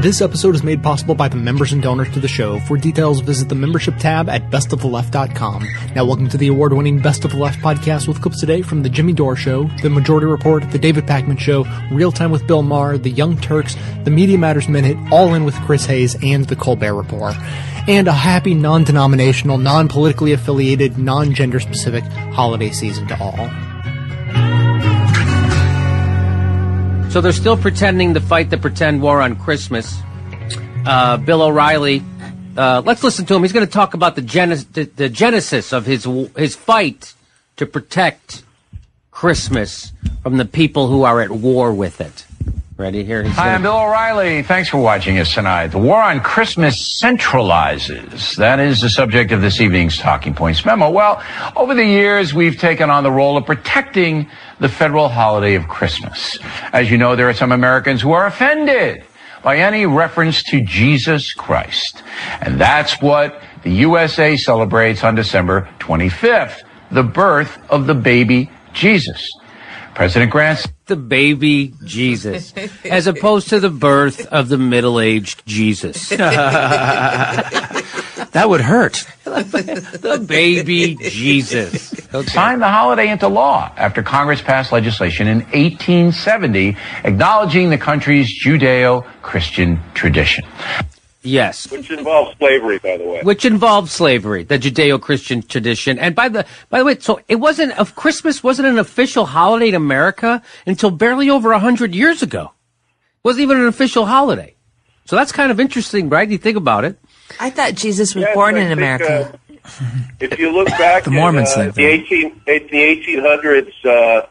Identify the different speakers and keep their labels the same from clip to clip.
Speaker 1: This episode is made possible by the members and donors to the show. For details, visit the membership tab at bestoftheleft.com. Now, welcome to the award winning Best of the Left podcast with clips today from The Jimmy Dore Show, The Majority Report, The David Pakman Show, Real Time with Bill Maher, The Young Turks, The Media Matters Minute, All In with Chris Hayes, and The Colbert Report. And a happy, non denominational, non politically affiliated, non gender specific holiday season to all.
Speaker 2: So they're still pretending to fight the pretend war on Christmas. Uh, Bill O'Reilly, uh, let's listen to him. He's going to talk about the, genes- the, the genesis of his his fight to protect Christmas from the people who are at war with it. Ready here?
Speaker 3: Hi, I'm Bill O'Reilly. Thanks for watching us tonight. The war on Christmas centralizes. That is the subject of this evening's Talking Points memo. Well, over the years, we've taken on the role of protecting the federal holiday of Christmas. As you know, there are some Americans who are offended by any reference to Jesus Christ. And that's what the USA celebrates on December 25th, the birth of the baby Jesus. President Grant
Speaker 2: the baby Jesus, as opposed to the birth of the middle-aged Jesus.
Speaker 4: That would hurt.
Speaker 2: the baby Jesus. Okay.
Speaker 3: signed the holiday into law after Congress passed legislation in 1870 acknowledging the country's Judeo-Christian tradition.
Speaker 2: Yes.
Speaker 5: which involves slavery, by the way.
Speaker 2: which involved slavery, the Judeo-Christian tradition. And by the by the way, so it wasn't of Christmas wasn't an official holiday in America until barely over a hundred years ago. wasn't even an official holiday. So that's kind of interesting, right? You think about it.
Speaker 6: I thought Jesus was
Speaker 5: Yes,
Speaker 6: born
Speaker 5: I
Speaker 6: in
Speaker 5: think,
Speaker 6: America.
Speaker 5: uh, if you look back,
Speaker 4: The Mormons
Speaker 5: in, uh,
Speaker 4: think
Speaker 5: the
Speaker 4: that.
Speaker 5: eighteen in the eighteen hundreds, uh,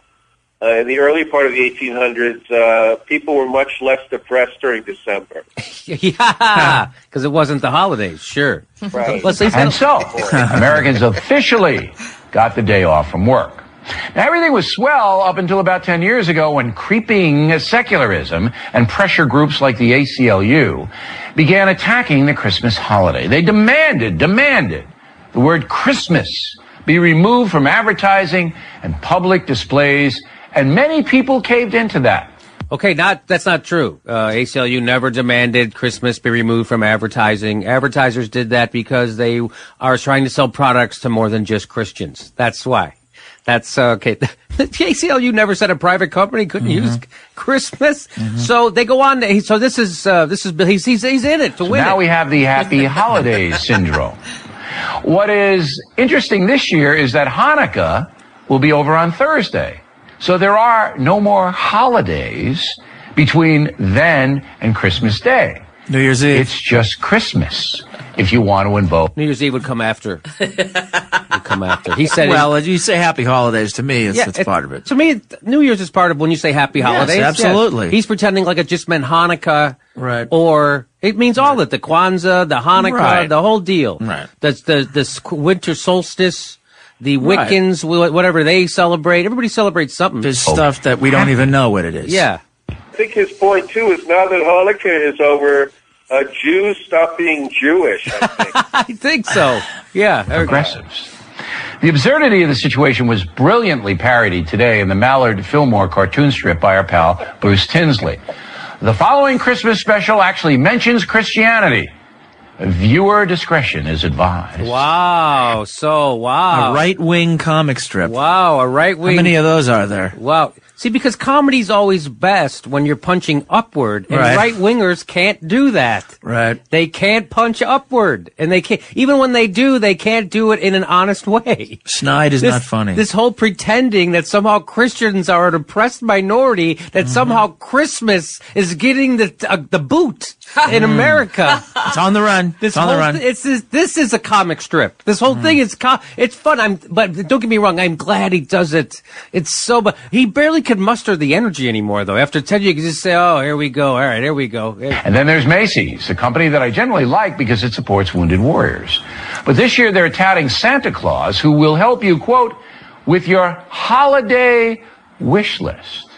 Speaker 5: uh, in the early part of the eighteen hundreds, uh, people were much less depressed during December.
Speaker 2: yeah, because it wasn't the holidays. Sure.
Speaker 5: Right.
Speaker 2: Let's
Speaker 3: And so, Americans officially got the day off from work. Now, everything was swell up until about 10 years ago when creeping secularism and pressure groups like the ACLU began attacking the Christmas holiday. They demanded, demanded the word Christmas be removed from advertising and public displays, and many people caved into that.
Speaker 2: Okay, not that's not true. Uh, ACLU never demanded Christmas be removed from advertising. Advertisers did that because they are trying to sell products to more than just Christians. That's why. That's uh, okay. The ACLU never said a private company couldn't use Christmas, so they go on. To, so this is uh, this is he's, he's he's in it to win
Speaker 3: Now
Speaker 2: it.
Speaker 3: we have the happy holidays syndrome. What is interesting this year is that Hanukkah will be over on Thursday. So there are no more holidays between then and Christmas Day.
Speaker 4: New Year's Eve.
Speaker 3: It's just Christmas if you want to invoke.
Speaker 2: New Year's Eve would come after. would come after. He said.
Speaker 4: well, you say Happy Holidays to me. It's, it's part of it.
Speaker 2: To me, New Year's is part of when you say Happy Holidays. yes.
Speaker 4: absolutely.
Speaker 2: He's pretending like it just meant Hanukkah,
Speaker 4: Right.
Speaker 2: Or it means all of it: the Kwanzaa, the Hanukkah,
Speaker 4: Right.
Speaker 2: the whole deal.
Speaker 4: Right.
Speaker 2: That's the the winter solstice, the
Speaker 4: Right.
Speaker 2: Wiccans, wh- whatever they celebrate. Everybody celebrates something.
Speaker 4: There's stuff that we don't even know what it is.
Speaker 2: yeah.
Speaker 5: I think his point too is now that Hanukkah is over, uh, Jews stop being Jewish. I think.
Speaker 2: I think so. Yeah.
Speaker 3: progressives. The absurdity of the situation was brilliantly parodied today in the Mallard Fillmore cartoon strip by our pal Bruce Tinsley. The following Christmas special actually mentions Christianity. Viewer discretion is advised.
Speaker 2: Wow. So wow.
Speaker 4: A right wing comic strip.
Speaker 2: Wow. A right wing.
Speaker 4: How many of those are there?
Speaker 2: Wow. See, because comedy's always best when you're punching upward, and
Speaker 4: Right.
Speaker 2: wingers can't do that.
Speaker 4: Right.
Speaker 2: They can't punch upward, and they can't. Even when they do, they can't do it in an honest way.
Speaker 4: Snide is
Speaker 2: This,
Speaker 4: not funny.
Speaker 2: This whole pretending that somehow Christians are an oppressed minority, that
Speaker 4: Mm-hmm.
Speaker 2: somehow Christmas is getting the uh, the boot in America.
Speaker 4: it's on the run.
Speaker 2: This
Speaker 4: it's on the run.
Speaker 2: thi- it's this, this is a comic strip. This
Speaker 4: Mm.
Speaker 2: whole thing is co- it's fun. I'm but don't get me wrong. I'm glad he does it. It's so but he barely could muster the energy anymore though. After ten, you can just say, "Oh, here we go. All right, here we go." Yeah.
Speaker 3: And then there's Macy's, a company that I generally like because it supports wounded warriors. But this year they're touting Santa Claus, who will help you, quote, with your holiday wish list.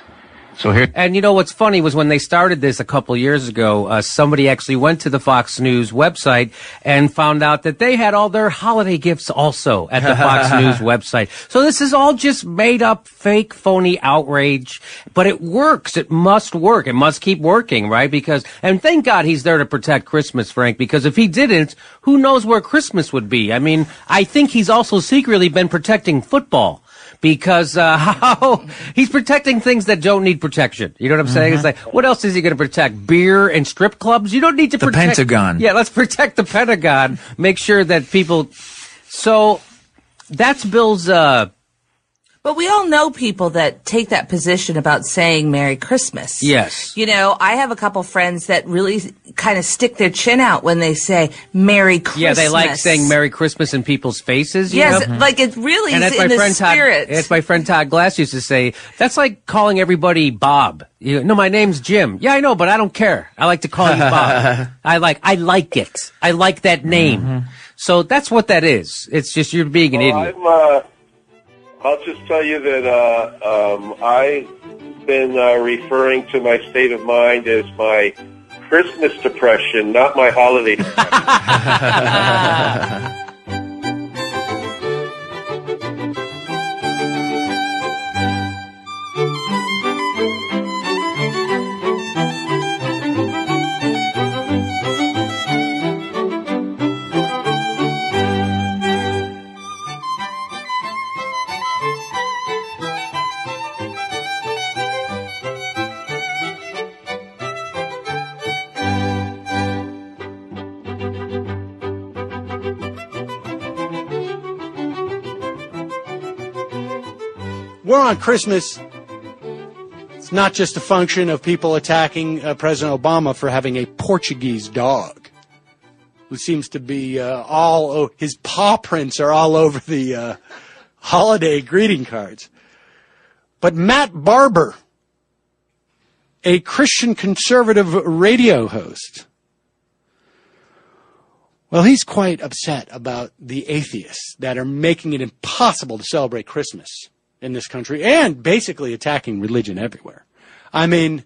Speaker 3: So here,
Speaker 2: And you know what's funny was when they started this a couple years ago, uh, somebody actually went to the Fox News website and found out that they had all their holiday gifts also at the Fox News website. So this is all just made up, fake, phony outrage, but it works. It must work. It must keep working, right? Because, and thank God he's there to protect Christmas, Frank, because if he didn't, who knows where Christmas would be? I mean, I think he's also secretly been protecting football because uh, how he's protecting things that don't need protection. You know what I'm saying? It's like, what else is he going to protect? Beer and strip clubs? You don't need to
Speaker 4: The
Speaker 2: protect the
Speaker 4: Pentagon.
Speaker 2: Yeah, let's protect the Pentagon. Make sure that people. So that's Bill's. Uh,
Speaker 6: But we all know people that take that position about saying Merry Christmas.
Speaker 2: Yes.
Speaker 6: You know, I have a couple friends that really kind of stick their chin out when they say Merry Christmas.
Speaker 2: yeah, they like saying Merry Christmas in people's faces. You
Speaker 6: Yes,
Speaker 2: know?
Speaker 6: like it really
Speaker 2: And
Speaker 6: is
Speaker 2: as my
Speaker 6: in the
Speaker 2: friend Todd,
Speaker 6: spirit.
Speaker 2: as my friend Todd Glass used to say, that's like calling everybody Bob. You no, my name's Jim. Yeah, I know, but I don't care. I like to call you Bob. I like, I like it. I like that name.
Speaker 4: Mm-hmm.
Speaker 2: So that's what that is. It's just you're being an
Speaker 5: Well,
Speaker 2: idiot.
Speaker 5: I'll just tell you that uh, um, I've been uh, referring to my state of mind as my Christmas depression, not my holiday depression.
Speaker 7: on Christmas. It's not just a function of people attacking uh, President Obama for having a Portuguese dog, who seems to be uh, all oh, his paw prints are all over the uh, holiday greeting cards. But Matt Barber, a Christian conservative radio host, well, he's quite upset about the atheists that are making it impossible to celebrate Christmas in this country and basically attacking religion everywhere. I mean,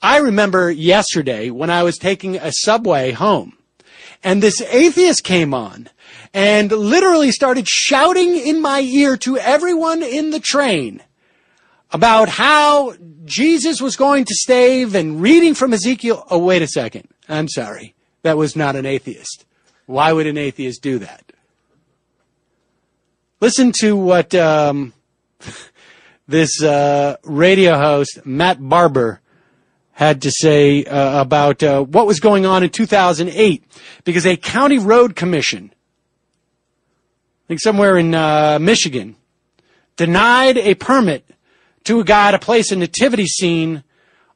Speaker 7: I remember yesterday when I was taking a subway home and this atheist came on and literally started shouting in my ear to everyone in the train about how Jesus was going to save and reading from Ezekiel. Oh, wait a second. I'm sorry. That was not an atheist. Why would an atheist do that? Listen to what um, this uh, radio host, Matt Barber, had to say uh, about uh, what was going on in 2008 because a county road commission, I think somewhere in uh, Michigan, denied a permit to a guy to place a nativity scene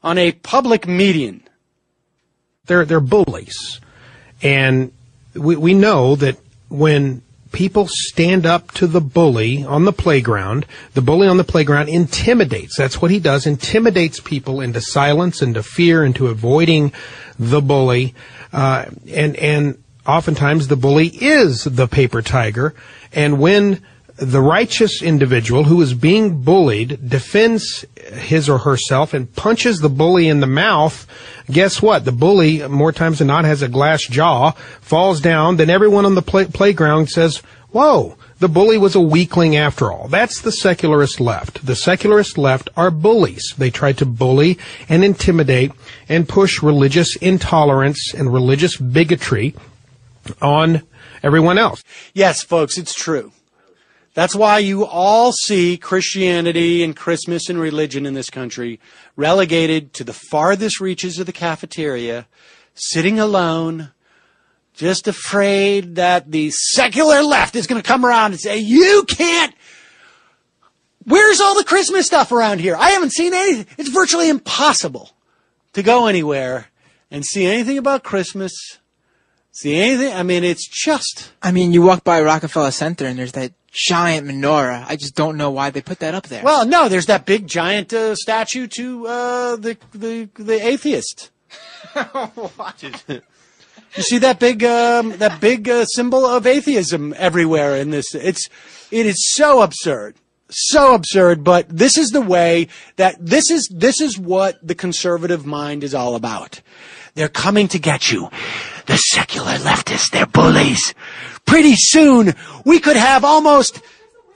Speaker 7: on a public median.
Speaker 1: they're they're bullies, and we we know that when people stand up to the bully on the playground, the bully on the playground intimidates. That's what he does. Intimidates people into silence, into fear, into avoiding the bully, uh, and and oftentimes the bully is the paper tiger, and when the righteous individual who is being bullied defends his or herself and punches the bully in the mouth, guess what? The bully, more times than not, has a glass jaw, falls down, then everyone on the play- playground says, whoa, the bully was a weakling after all. That's the secularist left. The secularist left are bullies. They try to bully and intimidate and push religious intolerance and religious bigotry on everyone else.
Speaker 7: Yes, folks, it's true. That's why you all see Christianity and Christmas and religion in this country relegated to the farthest reaches of the cafeteria, sitting alone, just afraid that the secular left is going to come around and say, you can't. Where's all the Christmas stuff around here? I haven't seen anything. It's virtually impossible to go anywhere and see anything about Christmas. See anything? I mean, it's just.
Speaker 8: I mean, you walk by Rockefeller Center and there's that giant menorah. I just don't know why they put that up there.
Speaker 7: Well, no, there's that big giant uh, statue to uh, the the the atheist. you see that big um, that big uh, symbol of atheism everywhere in this. It's it is so absurd. so absurd, but this is the way that this is this is what the conservative mind is all about. They're coming to get you. The secular leftists, they're bullies. Pretty soon, we could have almost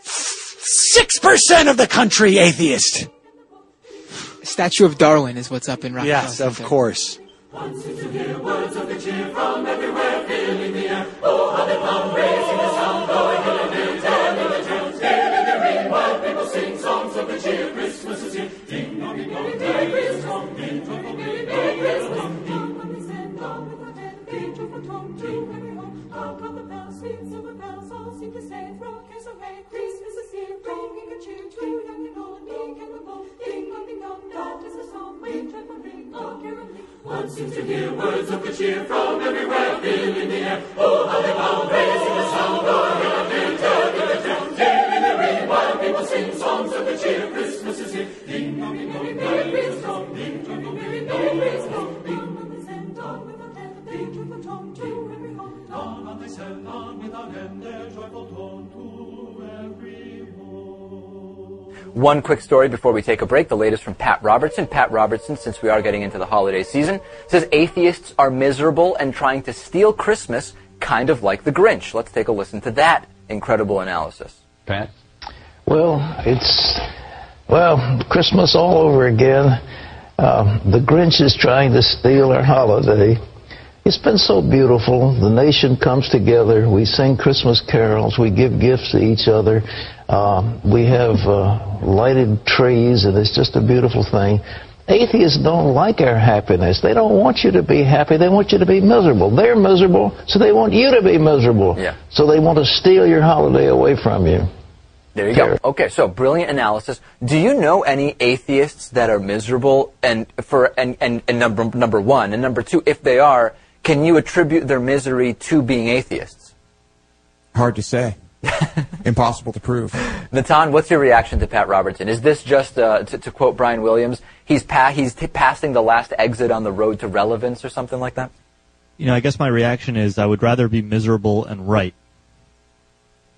Speaker 7: 6% of the country atheist.
Speaker 8: Statue of Darwin is what's up in Rockefeller
Speaker 7: Yes, of course.
Speaker 9: One seems to hear words of good cheer from everywhere, filling the air. Oh, how they bound, raising the sound, oh, hill and dale, telling the tale, telling the ring, while people sing songs of good cheer. Christmas is here. Ding dong, ding dong, ding dong, ding dong, ding dong, ding dong, ding dong, ding dong, ding dong, they send on without end, they joyful tone to every home. Dong, and they send on without end their joyful tone to
Speaker 10: One quick story before we take a break, the latest from Pat Robertson. Pat Robertson, since we are getting into the holiday season, says atheists are miserable and trying to steal Christmas, kind of like the Grinch. Let's take a listen to that incredible analysis.
Speaker 11: Pat? Well, it's, well, Christmas all over again. Uh, the Grinch is trying to steal our holiday. It's been so beautiful. The nation comes together. We sing Christmas carols. We give gifts to each other. Uh, we have uh, lighted trees, and it's just a beautiful thing. Atheists don't like our happiness. They don't want you to be happy. They want you to be miserable. They're miserable, so they want you to be miserable.
Speaker 10: Yeah.
Speaker 11: So they want to steal your holiday away from you.
Speaker 10: There you go. Okay, so brilliant analysis. Do you know any atheists that are miserable? And for and, and, and number number one and number two, if they are, can you attribute their misery to being atheists?
Speaker 12: Hard to say. Impossible to prove.
Speaker 10: Natan, what's your reaction to Pat Robertson? Is this just, uh, to, to quote Brian Williams, he's pa- he's t- passing the last exit on the road to relevance or something like that?
Speaker 13: You know, I guess my reaction is I would rather be miserable and right.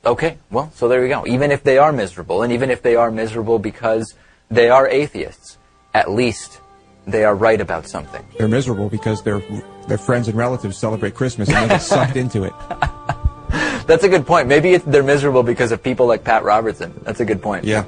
Speaker 10: Okay, well, so there you go. Even if they are miserable, and even if they are miserable because they are atheists, at least they are right about something.
Speaker 12: They're miserable because their their friends and relatives celebrate Christmas and they get sucked into it.
Speaker 10: That's a good point. Maybe they're miserable because of people like Pat Robertson. That's a good point.
Speaker 12: Yeah.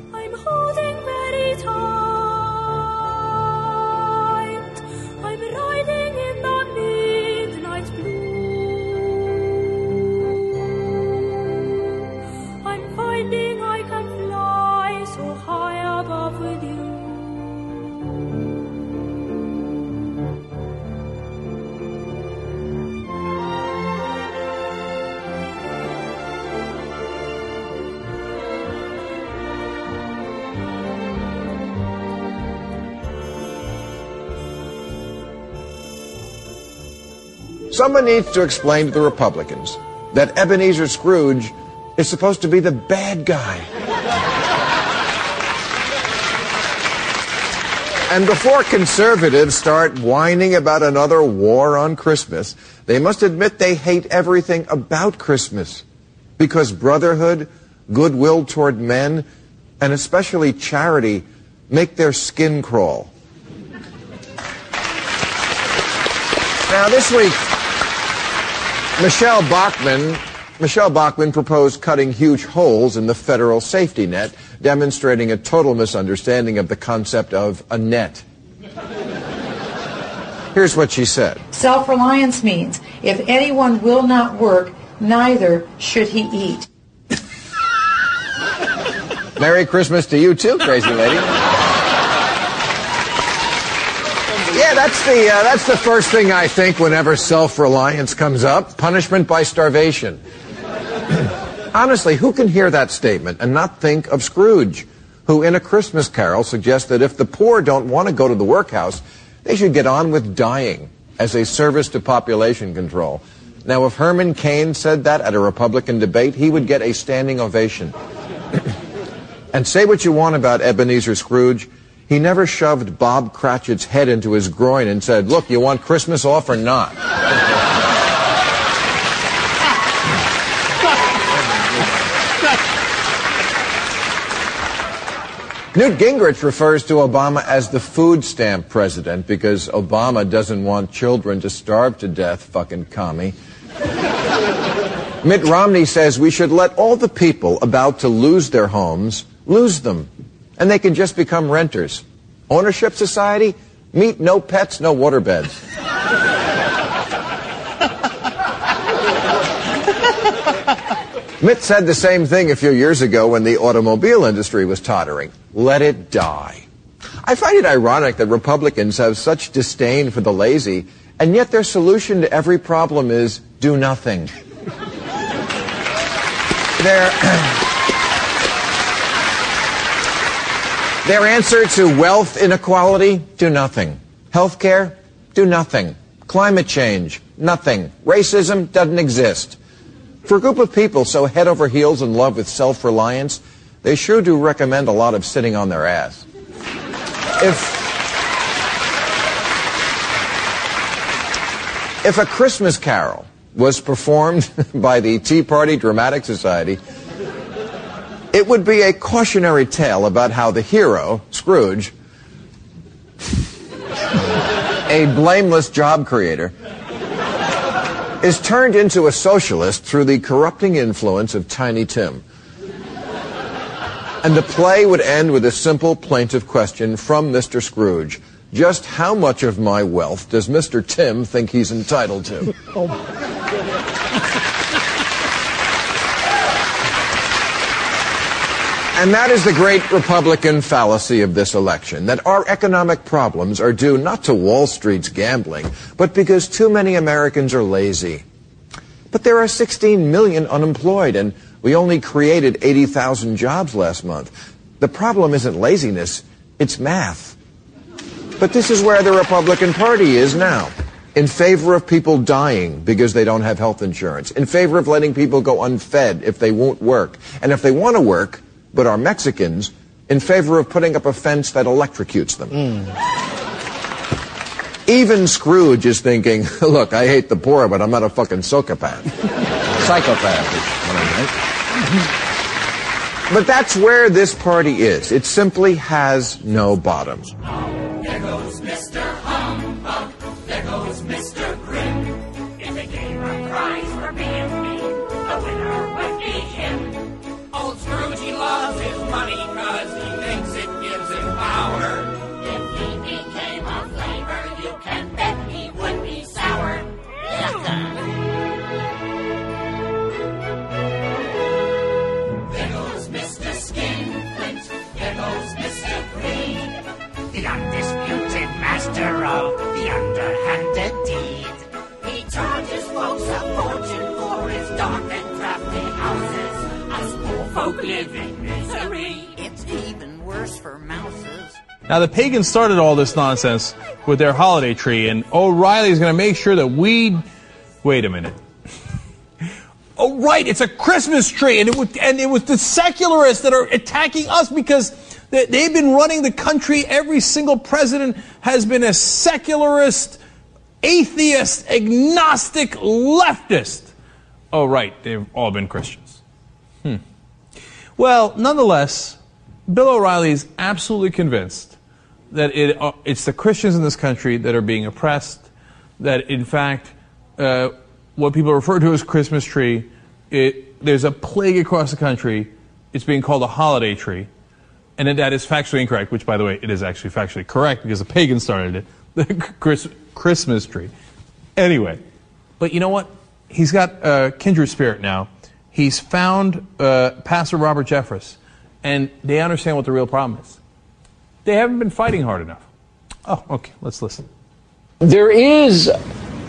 Speaker 14: Someone needs to explain to the Republicans that Ebenezer Scrooge is supposed to be the bad guy. And before conservatives start whining about another war on Christmas, they must admit they hate everything about Christmas. Because brotherhood, goodwill toward men, and especially charity make their skin crawl. Now, this week, Michele Bachmann, Michele Bachmann proposed cutting huge holes in the federal safety net, demonstrating a total misunderstanding of the concept of a net. Here's what she said.
Speaker 15: Self reliance means if anyone will not work, neither should he eat.
Speaker 14: Merry Christmas to you too, crazy lady. Yeah, that's the uh, that's the first thing I think whenever self-reliance comes up. Punishment by starvation. Honestly, who can hear that statement and not think of Scrooge, who in a Christmas Carol suggests that if the poor don't want to go to the workhouse, they should get on with dying as a service to population control. Now, if Herman Cain said that at a Republican debate, he would get a standing ovation. and say what you want about Ebenezer Scrooge, he never shoved Bob Cratchit's head into his groin and said, Look, you want Christmas off or not? Newt Gingrich refers to Obama as the food stamp president because Obama doesn't want children to starve to death, fucking commie. Mitt Romney says we should let all the people about to lose their homes lose them, and they can just become renters. Ownership society? Meet no pets, no waterbeds. Mitt said the same thing a few years ago when the automobile industry was tottering. Let it die. I find it ironic that Republicans have such disdain for the lazy, and yet their solution to every problem is do nothing. their, their answer to wealth inequality, do nothing. Healthcare, do nothing. Climate change, nothing. Racism doesn't exist. For a group of people so head over heels in love with self-reliance, they sure do recommend a lot of sitting on their ass. If If a Christmas carol was performed by the Tea Party Dramatic Society, it would be a cautionary tale about how the hero, Scrooge, a blameless job creator, is turned into a socialist through the corrupting influence of Tiny Tim. And the play would end with a simple plaintive question from Mr. Scrooge. Just how much of my wealth does Mr. Tim think he's entitled to? Oh, And that is the great Republican fallacy of this election, that our economic problems are due not to Wall Street's gambling, but because too many Americans are lazy. But there are 16 million unemployed, and we only created 80,000 jobs last month. The problem isn't laziness, it's math. But this is where the Republican Party is now. In favor of people dying because they don't have health insurance. In favor of letting people go unfed if they won't work. And if they want to work, but are Mexicans, in favor of putting up a fence that electrocutes them. Hmm. Even Scrooge is thinking, look, I hate the poor, but I'm not a fucking psychopath. psychopath is what I meant. But that's where this party is. It simply has no bottom.
Speaker 16: Poor folk live in misery. It's even worse for mouses.
Speaker 17: Now, the pagans started all this nonsense with their holiday tree, and O'Reilly's going to make sure that we. Wait a minute. oh, right, it's a Christmas tree, and it, was, and it was the secularists that are attacking us because they- they've been running the country. Every single president has been a secularist, atheist, agnostic, leftist. Oh, right, they've all been Christians. Well, nonetheless, Bill O'Reilly is absolutely convinced that it, uh, it's the Christians in this country that are being oppressed, that in fact, uh, what people refer to as Christmas tree, it, there's a plague across the country. It's being called a holiday tree. And that- is factually incorrect, which, by the way, it is actually factually correct because the pagans started it, the Chris, Christmas tree. Anyway, but you know what? He's got a kindred spirit now. He's found uh, Pastor Robert Jeffress, and they understand what the real problem is. They haven't been fighting hard enough. Oh, okay, let's listen.
Speaker 18: There is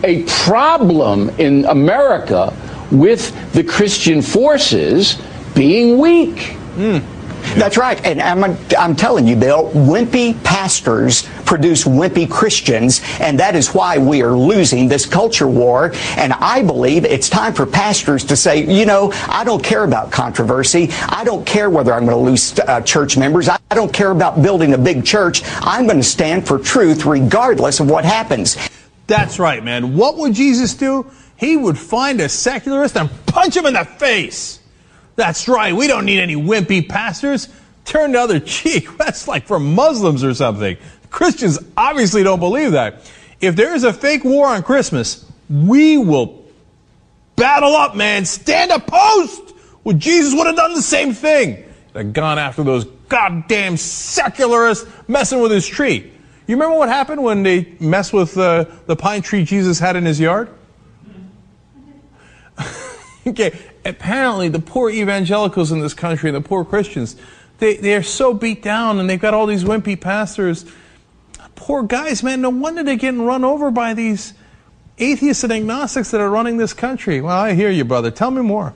Speaker 18: a problem in America with the Christian forces being weak.
Speaker 19: That's right. And I'm, I'm telling you, Bill, wimpy pastors produce wimpy Christians, and that is why we are losing this culture war. And I believe it's time for pastors to say, you know, I don't care about controversy. I don't care whether I'm going to lose uh, church members. I I don't care about building a big church. I'm going to stand for truth regardless of what happens.
Speaker 17: That's right, man. What would Jesus do? He would find a secularist and punch him in the face. That's right. We don't need any wimpy pastors. turn the other cheek. That's like for Muslims or something. Christians obviously don't believe that. If there is a fake war on Christmas, we will battle up, man. Stand opposed. Well, Jesus would have done the same thing. They've gone after those goddamn secularists messing with his tree. You remember what happened when they messed with uh, the pine tree Jesus had in his yard? okay, apparently the poor evangelicals in this country, the poor Christians, they, they are so beat down and they've got all these wimpy pastors. Poor guys, man, no wonder they're getting run over by these atheists and agnostics that are running this country. Well, I hear you, brother. Tell me more.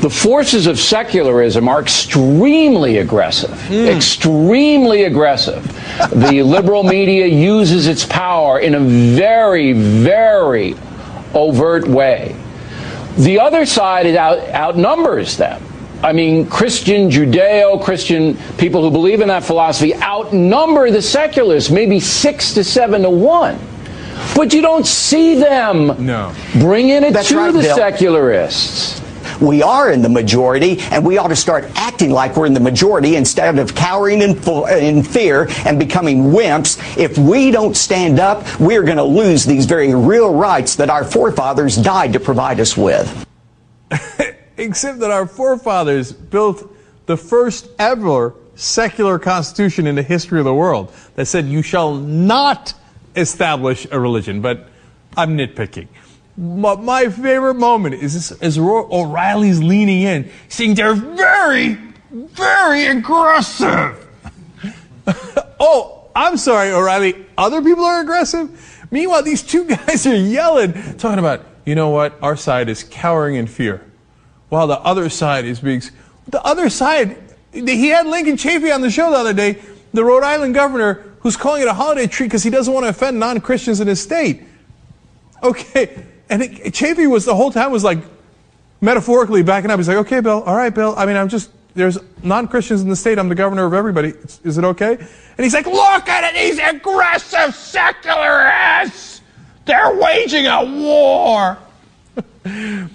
Speaker 18: The forces of secularism are extremely aggressive, hmm. extremely aggressive. The liberal media uses its power in a very, very overt way. The other side is out, outnumbers them. I mean, Christian, Judeo Christian people who believe in that philosophy outnumber the secularists, maybe six to seven to one. But you don't see them
Speaker 17: no.
Speaker 18: bringing it
Speaker 19: That's
Speaker 18: to
Speaker 19: right,
Speaker 18: the
Speaker 19: Bill.
Speaker 18: secularists.
Speaker 19: We are in the majority, and we ought to start acting like we're in the majority instead of cowering in, in fear and becoming wimps. If we don't stand up, we're going to lose these very real rights that our forefathers died to provide us with.
Speaker 17: Except that our forefathers built the first ever secular constitution in the history of the world that said you shall not establish a religion. But I'm nitpicking. My, my favorite moment is this, is O'Reilly's leaning in, saying they're very, very aggressive. oh, I'm sorry, O'Reilly. Other people are aggressive. Meanwhile, these two guys are yelling, talking about, you know what? Our side is cowering in fear, while the other side is being. The other side, he had Lincoln Chafee on the show the other day, the Rhode Island governor, who's calling it a holiday tree because he doesn't want to offend non-Christians in his state. Okay, and it, Chafee was the whole time was like metaphorically backing up. He's like, okay, Bill, all right, Bill. I mean, I'm just there's non-Christians in the state. I'm the governor of everybody. Is, is it okay? And he's like, look at it. These aggressive secularists. They're waging a war.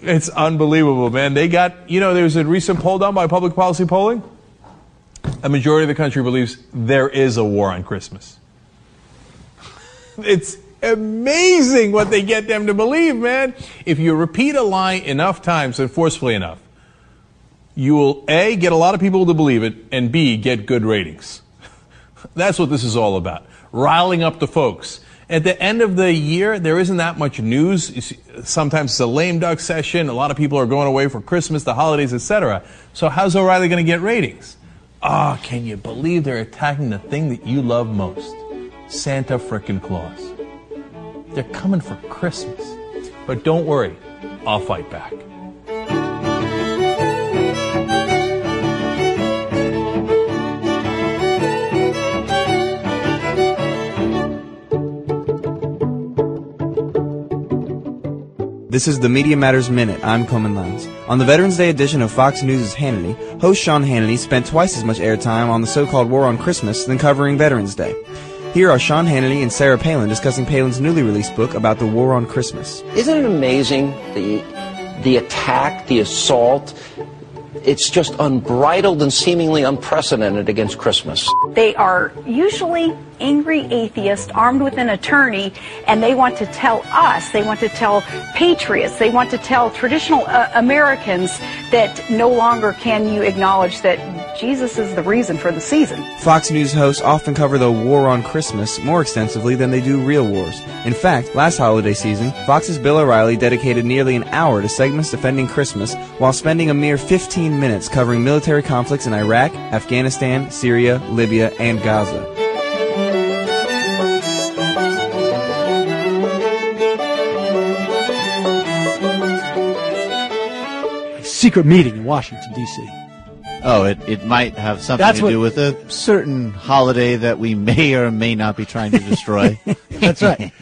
Speaker 17: it's unbelievable, man. They got you know. There was a recent poll done by Public Policy Polling. A majority of the country believes there is a war on Christmas. It's amazing what they get them to believe, man. If you repeat a lie enough times and forcefully enough, you will A, get a lot of people to believe it, and B, get good ratings. That's what this is all about. Riling up the folks. At the end of the year, there isn't that much news. Sometimes it's a lame duck session. A lot of people are going away for Christmas, the holidays, etc. So how's O'Reilly going to get ratings? Ah, can you believe they're attacking the thing that you love most? Santa frickin' Claus. They're coming for Christmas. But don't worry, I'll fight back.
Speaker 20: This is the Media Matters Minute. I'm Coleman Lanz. On the Veterans Day edition of Fox News' Hannity, host Sean Hannity spent twice as much airtime on the so-called war on Christmas than covering Veterans Day. Here are Sean Hannity and Sarah Palin discussing Palin's newly released book about the war on Christmas.
Speaker 21: Isn't it amazing the the attack, the assault? It's just unbridled and seemingly unprecedented against Christmas.
Speaker 22: They are usually angry atheists armed with an attorney, and they want to tell us, they want to tell patriots, they want to tell traditional uh, Americans that no longer can you acknowledge that Jesus is the reason for the season.
Speaker 20: Fox News hosts often cover the war on Christmas more extensively than they do real wars. In fact, last holiday season, Fox's Bill O'Reilly dedicated nearly an hour to segments defending Christmas while spending a mere 15 minutes covering military conflicts in Iraq, Afghanistan, Syria, Libya, and Gaza.
Speaker 7: Secret meeting in Washington, D.C.
Speaker 23: Oh, it, it might have something
Speaker 7: That's
Speaker 23: to
Speaker 7: what-
Speaker 23: do with a certain holiday that we may or may not be trying to destroy.
Speaker 7: That's right.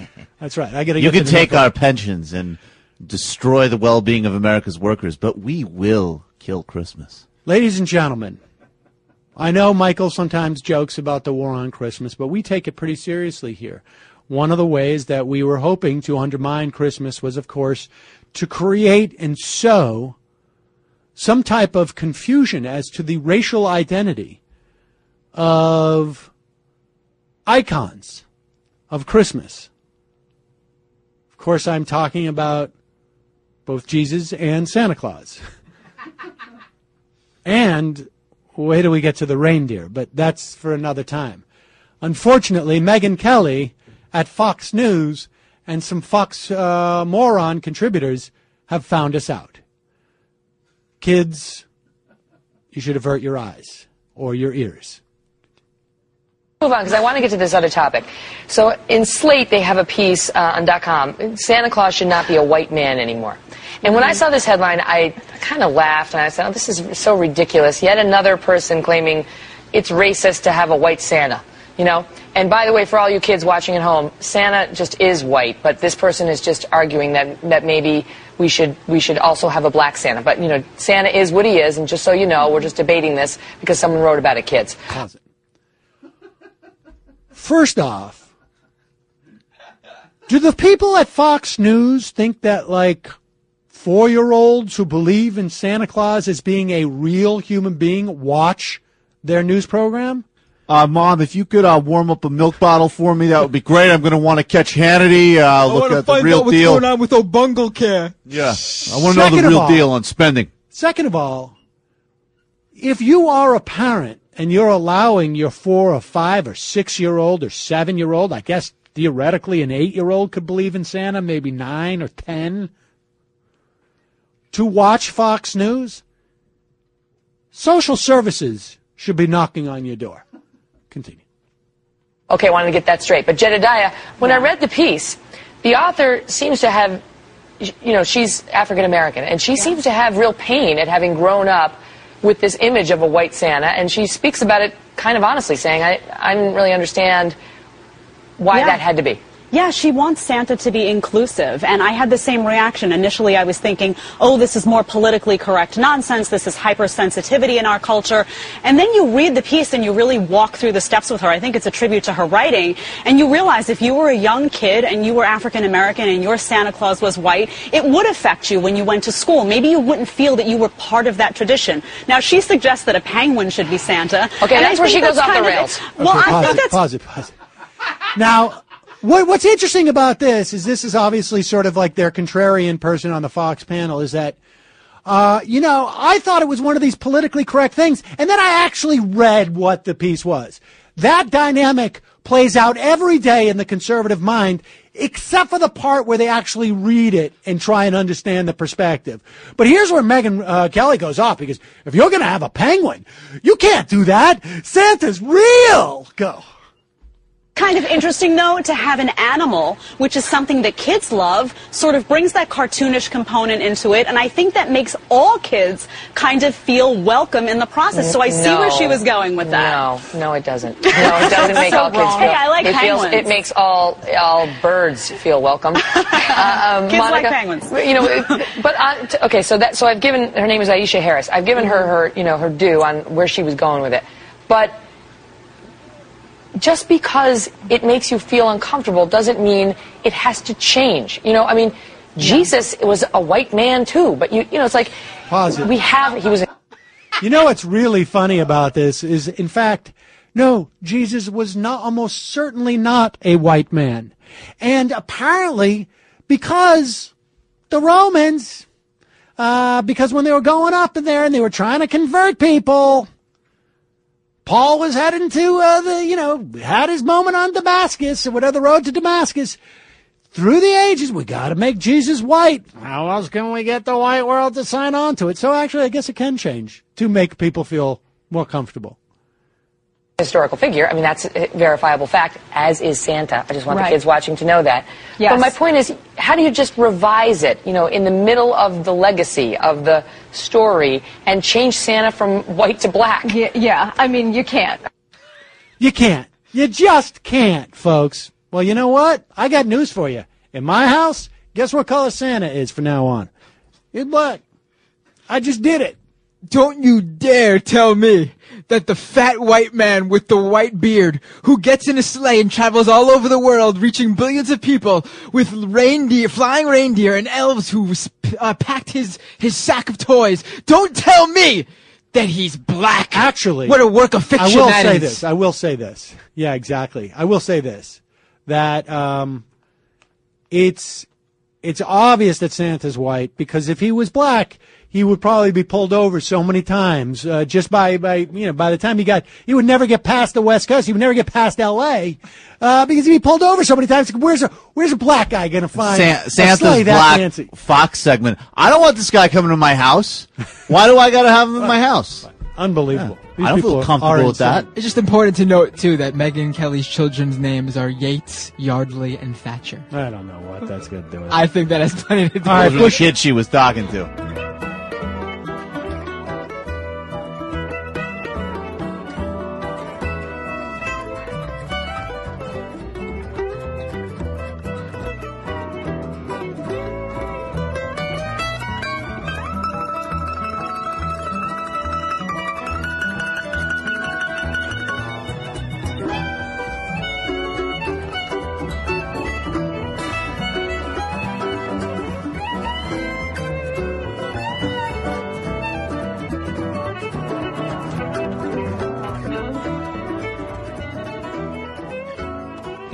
Speaker 7: That's right. I gotta
Speaker 23: You
Speaker 7: get
Speaker 23: can
Speaker 7: the
Speaker 23: take
Speaker 7: number.
Speaker 23: our pensions and destroy the well-being of America's workers, but we will kill Christmas.
Speaker 7: Ladies and gentlemen, I know Michael sometimes jokes about the war on Christmas, but we take it pretty seriously here. One of the ways that we were hoping to undermine Christmas was, of course, to create and sow some type of confusion as to the racial identity of icons of Christmas. Of course, I'm talking about both Jesus and Santa Claus. and wait till we get to the reindeer, but that's for another time. Unfortunately, Megyn Kelly at Fox News and some Fox uh, moron contributors have found us out. Kids, you should avert your eyes or your ears.
Speaker 24: Move on because I want to get to this other topic. So in Slate, they have a piece uh, on .com. Santa Claus should not be a white man anymore. And when I saw this headline, I kind of laughed and I said, oh, "This is so ridiculous." Yet another person claiming it's racist to have a white Santa. You know. And by the way, for all you kids watching at home, Santa just is white, but this person is just arguing that that maybe we should we should also have a black Santa. But you know, Santa is what he is, and just so you know, we're just debating this because someone wrote about it, kids.
Speaker 7: Pause it. First off, do the people at Fox News think that like four year olds who believe in Santa Claus as being a real human being watch their news program?
Speaker 8: Uh, Mom, if you could uh, warm up a milk bottle for me, that would be great. I'm going to want to catch Hannity, uh, look at the real deal.
Speaker 7: on with Obungle Care.
Speaker 8: Yeah, I want to know the real
Speaker 7: all-
Speaker 8: deal on spending.
Speaker 7: Second of all, if you are a parent and you're allowing your four or five or six year old or seven year old, I guess theoretically an eight year old could believe in Santa, maybe nine or ten, to watch Fox News, social services should be knocking on your door. Continue.
Speaker 24: Okay, I wanted to get that straight. But Jedediah, when I read the piece, the author seems to have, you know, she's African American, and she seems to have real pain at having grown up with this image of a white Santa, and she speaks about it kind of honestly, saying, I, I didn't really understand why
Speaker 25: Yeah.
Speaker 24: that had to be.
Speaker 25: Yeah, she wants Santa to be inclusive. And I had the same reaction. Initially, I was thinking, oh, this is more politically correct nonsense. This is hypersensitivity in our culture. And then you read the piece and you really walk through the steps with her. I think it's a tribute to her writing. And you realize if you were a young kid and you were African American and your Santa Claus was white, it would affect you when you went to school. Maybe you wouldn't feel that you were part of that tradition. Now, she suggests that a penguin should be Santa.
Speaker 24: Okay,
Speaker 25: And I
Speaker 24: that's where she goes off the
Speaker 25: kind of-
Speaker 24: rails.
Speaker 25: Well,
Speaker 7: Okay,
Speaker 25: I
Speaker 7: pause
Speaker 25: think
Speaker 7: it,
Speaker 25: that's
Speaker 7: pause it, pause it. Now, what, what's interesting about this is this is obviously sort of like their contrarian person on the Fox panel is that, uh, you know, I thought it was one of these politically correct things, and then I actually read what the piece was. That dynamic plays out every day in the conservative mind, except for the part where they actually read it and try and understand the perspective. But here's where Megyn uh, Kelly goes off because if you're going to have a penguin, you can't do that. Santa's real. Go.
Speaker 25: Kind of interesting though to have an animal which is something that kids love sort of brings that cartoonish component into it and i think that makes all kids kind of feel welcome in the process so i see where she was going with that
Speaker 24: No, no, it doesn't. No, it doesn't make
Speaker 25: So
Speaker 24: all kids
Speaker 25: wrong.
Speaker 24: feel.
Speaker 25: Hey, I like
Speaker 24: it feels,
Speaker 25: penguins.
Speaker 24: It makes all all birds feel welcome. Uh, um,
Speaker 25: Kids like penguins.
Speaker 24: You know, it- but okay. So that so I've given her name is Aisha Harris. I've given her her you know her due on where she was going with it, but. Just because it makes you feel uncomfortable doesn't mean it has to change. You know, I mean, Jesus was a white man too, but you you know, it's like we have he was. A,
Speaker 7: You know what's really funny about this is, in fact, no, Jesus was not, almost certainly not a white man. And apparently, because the Romans, uh, because when they were going up in there and they were trying to convert people, Paul was heading to, uh, the, you know, had his moment on Damascus or whatever, the road to Damascus. Through the ages, we got to make Jesus white. How else can we get the white world to sign on to it? So actually, I guess it can change to make people feel more comfortable.
Speaker 24: Historical figure. I mean, that's a verifiable fact, as is Santa. I just want
Speaker 25: Right.
Speaker 24: the kids watching to know that.
Speaker 25: Yes.
Speaker 24: But my point is, how do you just revise it, you know, in the middle of the legacy of the story and change Santa from white to black?
Speaker 26: Yeah, yeah. I mean, you can't.
Speaker 7: You can't. You just can't, folks. Well, you know what? I got news for you. In my house, guess what color Santa is from now on? It's black. I just did it.
Speaker 8: Don't you dare tell me that the fat white man with the white beard who gets in a sleigh and travels all over the world reaching billions of people with reindeer, flying reindeer and elves who uh, packed his, his sack of toys. Don't tell me that he's black.
Speaker 7: Actually,
Speaker 8: what a work of fiction
Speaker 7: I will say
Speaker 8: is.
Speaker 7: this. I will say this. Yeah, exactly. I will say this. That um, it's it's obvious that Santa's white because if he was black, he would probably be pulled over so many times uh, just by by you know by the time he got he would never get past the West Coast. He would never get past L.A. Uh, because he'd be pulled over so many times. Where's a where's a black guy gonna find
Speaker 23: San-
Speaker 7: a
Speaker 23: Santa's
Speaker 7: sleigh that
Speaker 23: black
Speaker 7: fancy?
Speaker 23: Fox segment. I don't want this guy coming to my house. Why do I got to have him in my house?
Speaker 7: Unbelievable. These
Speaker 23: I don't feel comfortable with that.
Speaker 8: It's just important to note too that Megyn Kelly's children's names are Yates, Yardley, and Thatcher.
Speaker 7: I don't know what that's going to do. with it.
Speaker 8: I think that has plenty to do
Speaker 23: Those
Speaker 8: with
Speaker 23: are the
Speaker 8: it.
Speaker 23: kids she was talking to.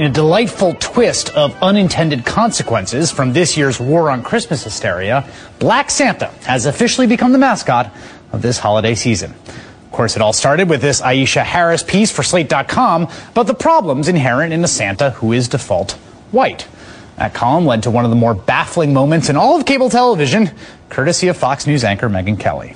Speaker 27: In a delightful twist of unintended consequences from this year's war on Christmas hysteria, Black Santa has officially become the mascot of this holiday season. Of course, it all started with this Aisha Harris piece for Slate.com about the problems inherent in a Santa who is default white. That column led to one of the more baffling moments in all of cable television, courtesy of Fox News anchor Megyn Kelly.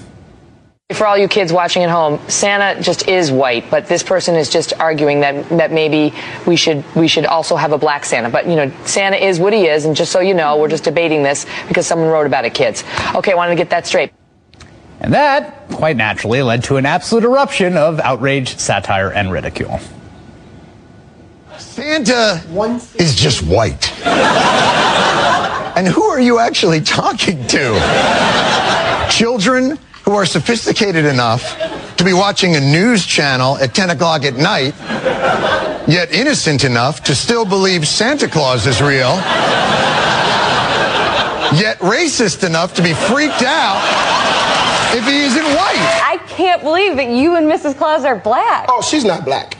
Speaker 28: For all you kids watching at home, Santa just is white, but this person is just arguing that that maybe we should we should also have a black Santa. But you know, Santa is what he is, and just so you know, we're just debating this because someone wrote about it, kids. Okay, I wanted to get that straight.
Speaker 27: And that, quite naturally, led to an absolute eruption of outrage, satire, and ridicule.
Speaker 29: Santa is just white. and who are you actually talking to? Children who are sophisticated enough to be watching a news channel at 10 o'clock at night, yet innocent enough to still believe Santa Claus is real, yet racist enough to be freaked out if he isn't white.
Speaker 24: I can't believe that you and Mrs. Claus are black.
Speaker 30: Oh, she's not black.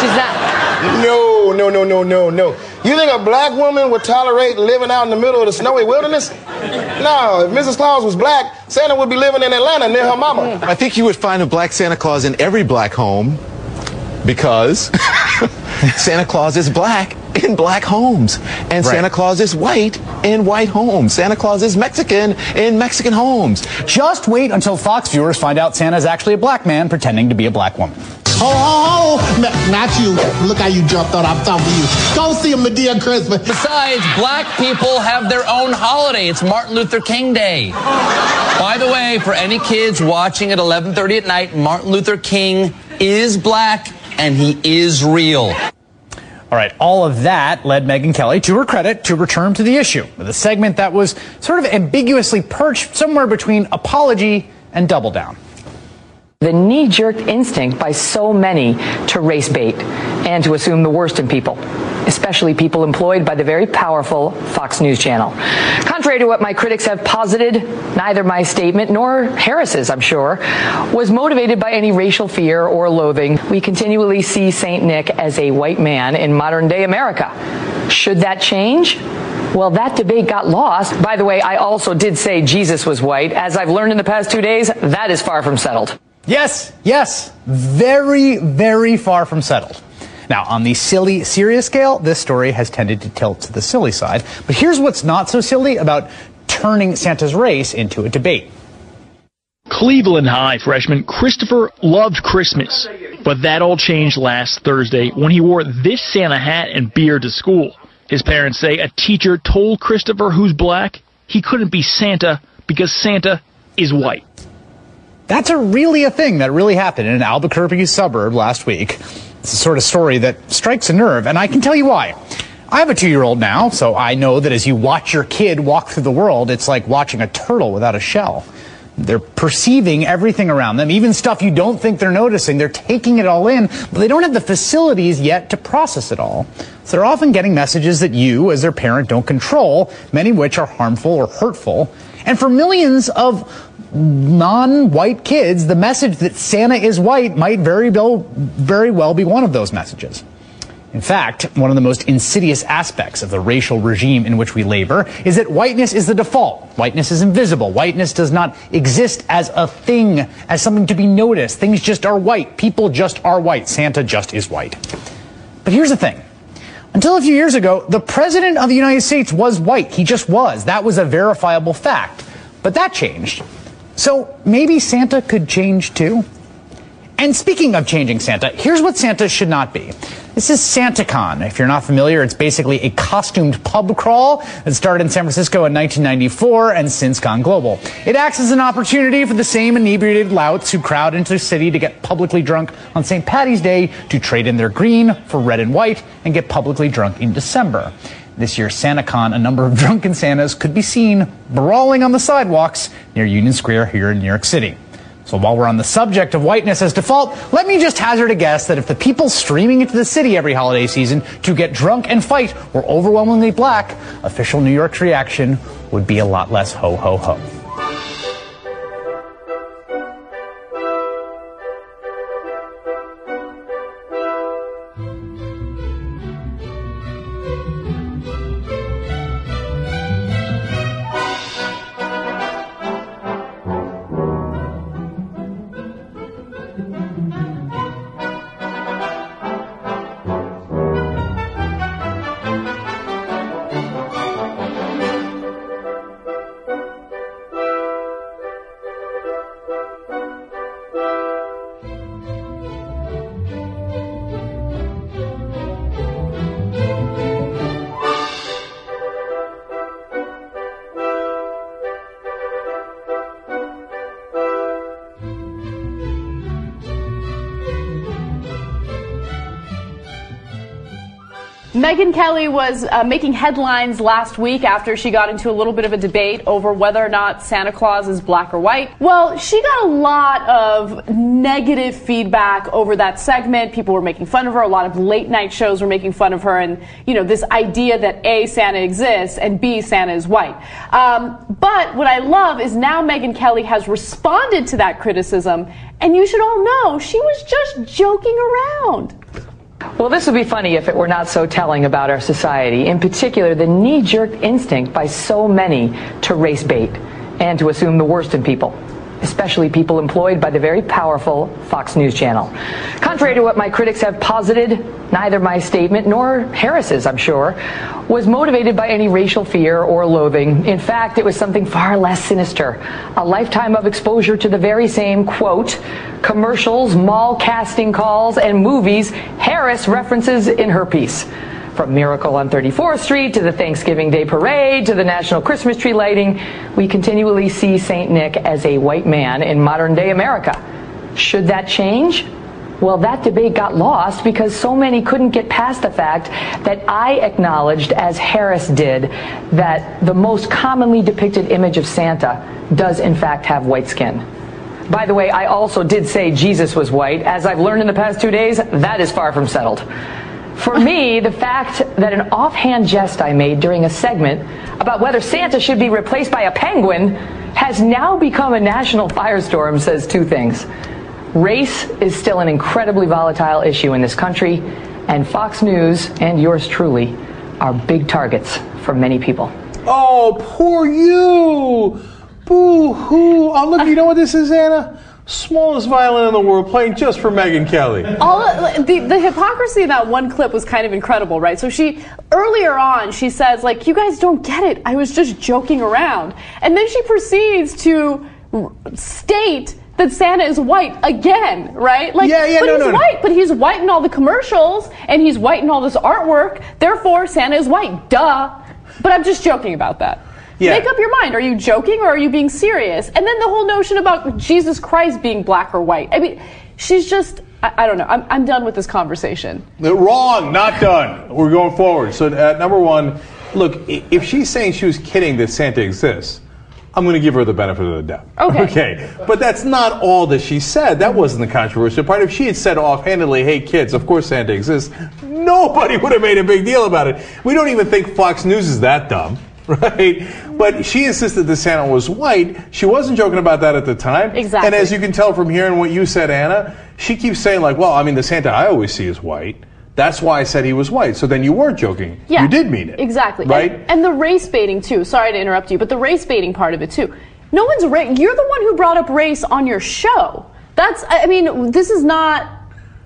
Speaker 28: She's not.
Speaker 30: No, no, no, no, no, no. You think a black woman would tolerate living out in the middle of the snowy wilderness? No, if Mrs. Claus was black, Santa would be living in Atlanta near her mama.
Speaker 31: I think you would find a black Santa Claus in every black home because Santa Claus is black in black homes. And Santa Claus is white in white homes. Santa Claus is Mexican in Mexican homes.
Speaker 27: Just wait until Fox viewers find out Santa's actually a black man pretending to be a black woman.
Speaker 32: Oh, oh, oh, Ma- not you. Look how you jumped on. I'm talking to you. Go see a Madea Christmas.
Speaker 33: Besides, black people have their own holiday. It's Martin Luther King Day. By the way, for any kids watching at 11:30 at night, Martin Luther King is black and he is real.
Speaker 27: All right, all of that led Megyn Kelly, to her credit, to return to the issue with a segment that was sort of ambiguously perched somewhere between apology and double down.
Speaker 28: The knee jerk instinct by so many to race bait and to assume the worst in people, especially people employed by the very powerful Fox News Channel. Contrary to what my critics have posited, neither my statement nor Harris's, I'm sure, was motivated by any racial fear or loathing. We continually see St. Nick as a white man in modern day America. Should that change? Well, that debate got lost. By the way, I also did say Jesus was white. As I've learned in the past two days, that is far from settled.
Speaker 27: Yes, yes, very, very far from settled. Now, on the silly, serious scale, this story has tended to tilt to the silly side. But here's what's not so silly about turning Santa's race into a debate.
Speaker 34: Cleveland High freshman Christopher loved Christmas, but that all changed last Thursday when he wore this Santa hat and beard to school. His parents say a teacher told Christopher, who's black, he couldn't be Santa because Santa is white.
Speaker 27: That's a really a thing that really happened in an Albuquerque suburb last week. It's the sort of story that strikes a nerve, and I can tell you why. I have a two year old now, so I know that as you watch your kid walk through the world, it's like watching a turtle without a shell. They're perceiving everything around them, even stuff you don't think they're noticing. They're taking it all in, but they don't have the facilities yet to process it all. So they're often getting messages that you, as their parent, don't control, many of which are harmful or hurtful. And for millions of non-white kids, the message that Santa is white might very well, very well be one of those messages. In fact, one of the most insidious aspects of the racial regime in which we labor is that whiteness is the default. Whiteness is invisible. Whiteness does not exist as a thing, as something to be noticed. Things just are white. People just are white. Santa just is white. But here's the thing. Until a few years ago, the President of the United States was white. He just was. That was a verifiable fact. But that changed. So maybe Santa could change too? And speaking of changing Santa, here's what Santa should not be. This is SantaCon. If you're not familiar, it's basically a costumed pub crawl that started in San Francisco in 1994 and since gone global. It acts as an opportunity for the same inebriated louts who crowd into the city to get publicly drunk on St. Patty's Day to trade in their green for red and white and get publicly drunk in December. This year's SantaCon, a number of drunken Santas could be seen brawling on the sidewalks near Union Square here in New York City. So while we're on the subject of whiteness as default, let me just hazard a guess that if the people streaming into the city every holiday season to get drunk and fight were overwhelmingly black, official New York's reaction would be a lot less ho ho ho.
Speaker 26: Megyn Kelly was uh, making headlines last week after she got into a little bit of a debate over whether or not Santa Claus is black or white. Well, she got a lot of negative feedback over that segment. People were making fun of her. A lot of late night shows were making fun of her. And, you know, this idea that A, Santa exists and B, Santa is white. Um, but what I love is now Megyn Kelly has responded to that criticism. And you should all know she was just joking around.
Speaker 28: Well, this would be funny if it were not so telling about our society, in particular the knee jerk instinct by so many to race bait and to assume the worst in people, especially people employed by the very powerful Fox News Channel. Contrary to what my critics have posited, neither my statement nor Harris's, I'm sure, was motivated by any racial fear or loathing. In fact, it was something far less sinister a lifetime of exposure to the very same, quote, commercials, mall casting calls, and movies Harris references in her piece. From Miracle on 34th Street to the Thanksgiving Day Parade to the National Christmas Tree lighting, we continually see St. Nick as a white man in modern day America. Should that change? Well, that debate got lost because so many couldn't get past the fact that I acknowledged, as Harris did, that the most commonly depicted image of Santa does in fact have white skin. By the way, I also did say Jesus was white. As I've learned in the past two days, that is far from settled. For me, the fact that an offhand jest I made during a segment about whether Santa should be replaced by a penguin has now become a national firestorm says two things. Race is still an incredibly volatile issue in this country, and Fox News and yours truly are big targets for many people.
Speaker 17: Oh, poor you! Boo hoo! Oh, look, you know what this is, Anna? Smallest violin in the world, playing just for Megyn Kelly.
Speaker 26: All the, the hypocrisy in that one clip was kind of incredible, right? So she earlier on she says like, "You guys don't get it. I was just joking around," and then she proceeds to state that Santa is white again, right? Like,
Speaker 17: Yeah, yeah,
Speaker 26: but
Speaker 17: no,
Speaker 26: he's
Speaker 17: no, no.
Speaker 26: white, but he's white in all the commercials and he's white in all this artwork. Therefore, Santa is white. Duh. But I'm just joking about that.
Speaker 17: Yeah.
Speaker 26: Make up your mind. Are you joking or are you being serious? And then the whole notion about Jesus Christ being black or white. I mean, she's just. I, I don't know. I'm, I'm done with this conversation.
Speaker 17: Uh, Wrong, not done. We're going forward. So, uh, number one, look, if she's saying she was kidding that Santa exists, I'm going to give her the benefit of the doubt.
Speaker 26: Okay.
Speaker 17: Okay. But that's not all that she said. That wasn't the controversial part. If she had said offhandedly, hey, kids, of course Santa exists, nobody would have made a big deal about it. We don't even think Fox News is that dumb. Right? But she insisted that Santa was white. She wasn't joking about that at the time.
Speaker 26: Exactly.
Speaker 17: And as you can tell from hearing what you said, Anna, she keeps saying, like, well, I mean, the Santa I always see is white. That's why I said he was white. So then you weren't joking.
Speaker 26: Yeah.
Speaker 17: You did mean it.
Speaker 26: Exactly.
Speaker 17: Right?
Speaker 26: And, and the race baiting too. Sorry to interrupt you, but the race baiting part of it too. No one's ra- you're the one who brought up race on your show. That's I I mean, this is not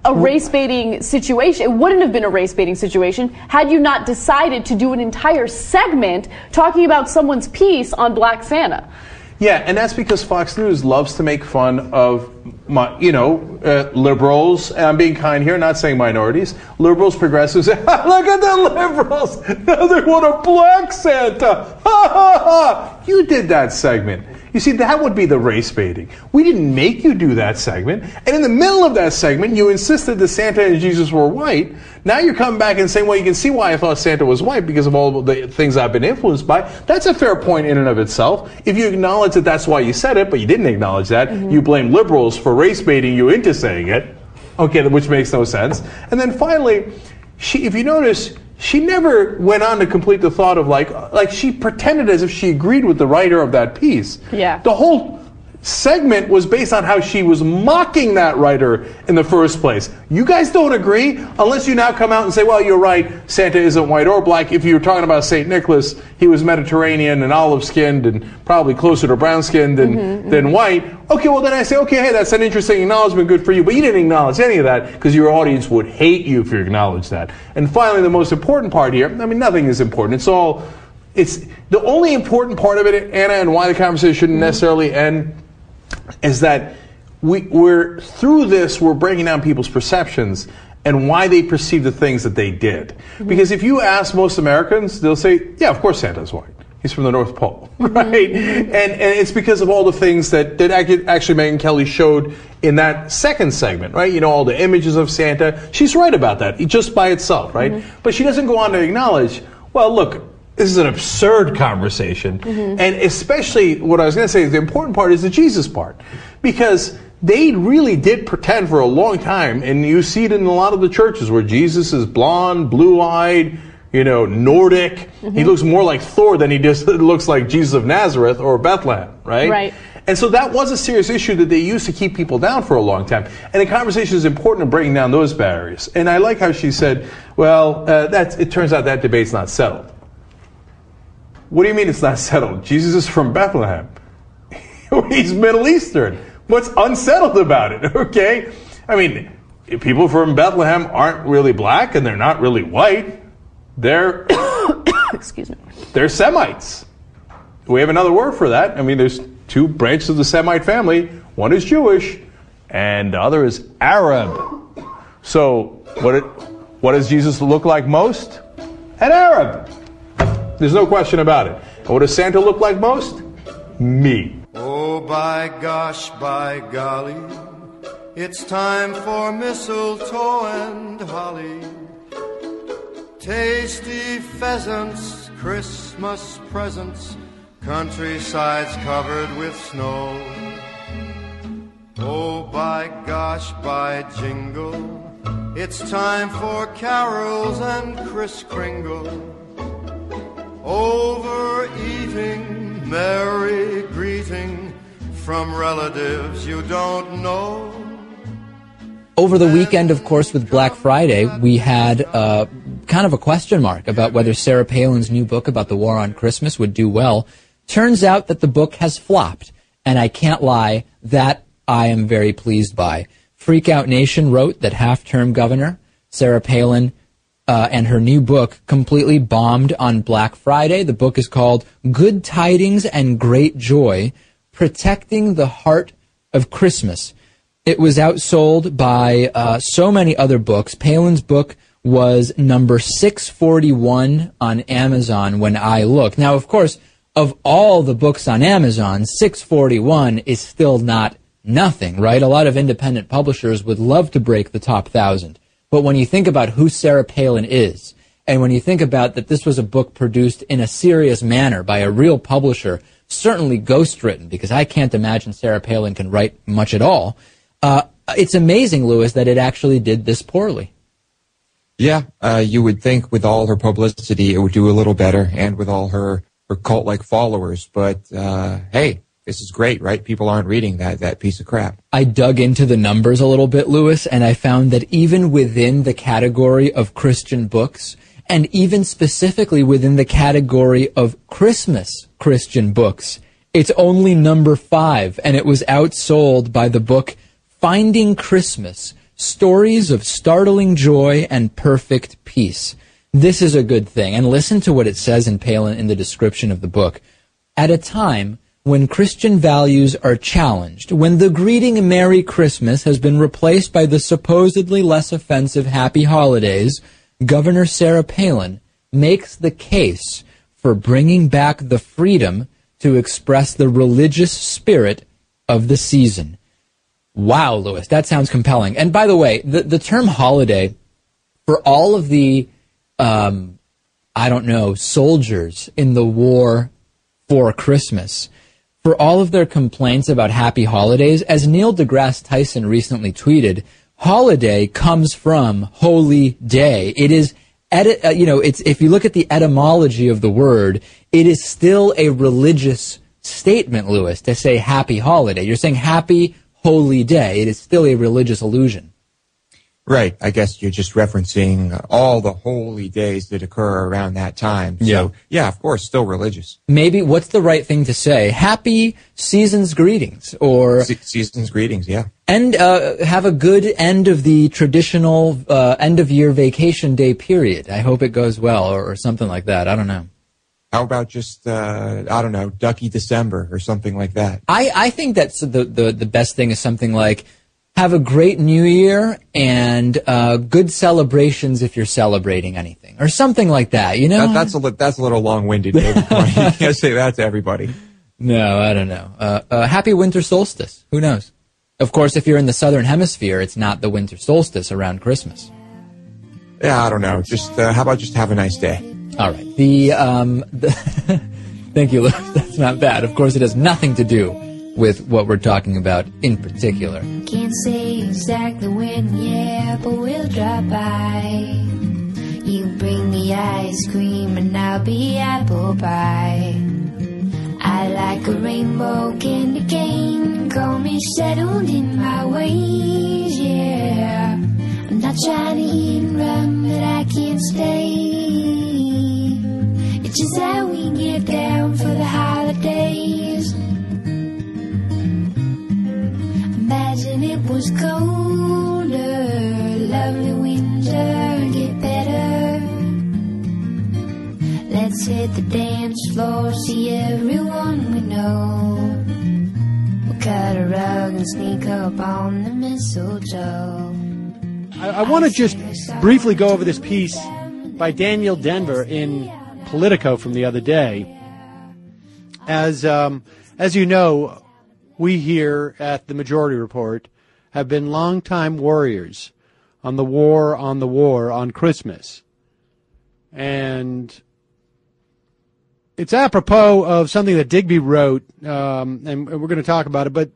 Speaker 26: a race baiting situation. It wouldn't have been a race baiting situation had you not decided to do an entire segment talking about someone's piece on Black Santa.
Speaker 17: Yeah, and that's because Fox News loves to make fun of, my, you know, uh, liberals. And I'm being kind here, not saying minorities. Liberals, progressives. Look at the liberals. Now they want a black Santa. Ha ha ha. You did that segment. You see, that would be the race baiting. We didn't make you do that segment. And in the middle of that segment, you insisted that Santa and Jesus were white. Now you're coming back and saying, well, you can see why I thought Santa was white because of all the things I've been influenced by. That's a fair point in and of itself. If you acknowledge that that's why you said it, but you didn't acknowledge that, mm-hmm. you blame liberals for race baiting you into saying it. Okay, which makes no sense. And then finally, she, if you notice, she never went on to complete the thought of like, like she pretended as if she agreed with the writer of that piece.
Speaker 26: Yeah.
Speaker 17: The whole segment was based on how she was mocking that writer in the first place. You guys don't agree unless you now come out and say, well, you're right, Santa isn't white or black. If you were talking about St. Nicholas, he was Mediterranean and olive skinned and probably closer to brown skinned than, mm-hmm, mm-hmm. than white. Okay, well, then I say, okay, hey, that's an interesting acknowledgement, good for you. But you didn't acknowledge any of that because your audience would hate you if you acknowledged that. And finally, the most important part here I mean, nothing is important. It's all. It's the only important part of it, Anna, and why the conversation shouldn't mm-hmm. necessarily end is that we, we're through this we're breaking down people's perceptions and why they perceive the things that they did. Mm-hmm. Because if you ask most americans they'll say yeah of course santa's white. He's from the north pole. Mm-hmm. Right? And, and it's because of all the things that, that actually Megyn Kelly showed in that second segment right? You know all the images of santa. She's right about that just by itself right? Mm-hmm. But she doesn't go on to acknowledge well look this is an absurd conversation. And especially what I was going to say is the important part is the Jesus part. Because they really did pretend for a long time, and you see it in a lot of the churches where Jesus is blonde, blue eyed, you know, Nordic. He looks more like Thor than he just looks like Jesus of Nazareth or Bethlehem, right?
Speaker 26: Right.
Speaker 17: And so that was a serious issue that they used to keep people down for a long time. And the conversation is important in breaking down those barriers. And I like how she said, well, uh, that's, it turns out that debate's not settled. What do you mean it's not settled? Jesus is from Bethlehem. He's Middle Eastern. What's unsettled about it? Okay? I mean, people from Bethlehem aren't really black and they're not really white. They're
Speaker 26: Excuse me.
Speaker 17: they're Semites. We have another word for that. I mean, there's two branches of the Semite family. One is Jewish, and the other is Arab. So, what it, what does Jesus look like most? An Arab. There's no question about it. What does Santa look like most? Me.
Speaker 35: Oh, by gosh, by golly, it's time for mistletoe and holly. Tasty pheasants, Christmas presents, countrysides covered with snow. Oh, by gosh, by jingle, it's time for carols and Kris Kringle. Overeating, merry greeting from relatives you don't know.
Speaker 10: Over the weekend, of course, with Black Friday, we had uh, kind of a question mark about whether Sarah Palin's new book about the war on Christmas would do well. Turns out that the book has flopped, and I can't lie, that I am very pleased by. Freakout Nation wrote that half-term governor Sarah Palin uh, and her new book completely bombed on Black Friday. The book is called Good Tidings and Great Joy Protecting the Heart of Christmas. It was outsold by uh, so many other books. Palin's book was number 641 on Amazon when I looked. Now, of course, of all the books on Amazon, 641 is still not nothing, right? A lot of independent publishers would love to break the top thousand. But when you think about who Sarah Palin is, and when you think about that this was a book produced in a serious manner by a real publisher, certainly ghostwritten, because I can't imagine Sarah Palin can write much at all. Uh, it's amazing, Lewis, that it actually did this poorly.
Speaker 36: Yeah, uh, you would think with all her publicity, it would do a little better, and with all her her cult like followers. But uh, hey, this is great, right? People aren't reading that that piece of crap.
Speaker 10: I dug into the numbers a little bit, Lewis, and I found that even within the category of Christian books, and even specifically within the category of Christmas Christian books, it's only number five, and it was outsold by the book Finding Christmas Stories of Startling Joy and Perfect Peace. This is a good thing. And listen to what it says in Palin in the description of the book. At a time when Christian values are challenged, when the greeting Merry Christmas has been replaced by the supposedly less offensive Happy Holidays, Governor Sarah Palin makes the case for bringing back the freedom to express the religious spirit of the season. Wow, Lewis, that sounds compelling. And by the way, the, the term holiday, for all of the, um, I don't know, soldiers in the war for Christmas, for all of their complaints about happy holidays, as Neil deGrasse Tyson recently tweeted, holiday comes from holy day. It is, uh, you know, it's, if you look at the etymology of the word, it is still a religious statement, Lewis, to say happy holiday. You're saying happy holy day. It is still a religious illusion.
Speaker 36: Right. I guess you're just referencing all the holy days that occur around that time. So,
Speaker 10: Yeah.
Speaker 36: yeah, of course, still religious.
Speaker 10: Maybe what's the right thing to say? Happy season's greetings, or
Speaker 36: Se- season's greetings. Yeah.
Speaker 10: and uh, have a good end of the traditional uh, end of year vacation day period. I hope it goes well, or, or something like that. I don't know.
Speaker 36: How about just uh, I don't know, Ducky December or something like that?
Speaker 10: I, I think that's the, the the best thing is something like have a great New Year and uh, good celebrations if you're celebrating anything, or something like that. You know,
Speaker 36: That, that's a li- that's a little long-winded. David. you can't say that to everybody.
Speaker 10: No, I don't know. Uh, uh, happy winter solstice. Who knows? Of course, if you're in the southern hemisphere, it's not the winter solstice around Christmas.
Speaker 36: Yeah, I don't know. Just uh, how about just have a nice day?
Speaker 10: All right. The um, the thank you, Lewis. That's not bad. Of course, it has nothing to do with what we're talking about in particular.
Speaker 37: Can't say exactly when, yeah, but we'll drop by. You bring the ice cream and I'll be apple pie. I like a rainbow candy cane, call me settled in my ways, yeah. I'm not trying to eat and run, but I can't stay. It's just how we get down for the holidays. Imagine it was colder, lovely winter, get better. Let's hit the dance floor, see everyone we know. We'll cut a rug and sneak up on the mistletoe.
Speaker 7: I, I want to just briefly go over this piece by Daniel Denvir in Politico from the other day. As um, as you know, we here at the Majority Report have been longtime warriors on the war on the war on Christmas, and it's apropos of something that Digby wrote, um, and we're going to talk about it. But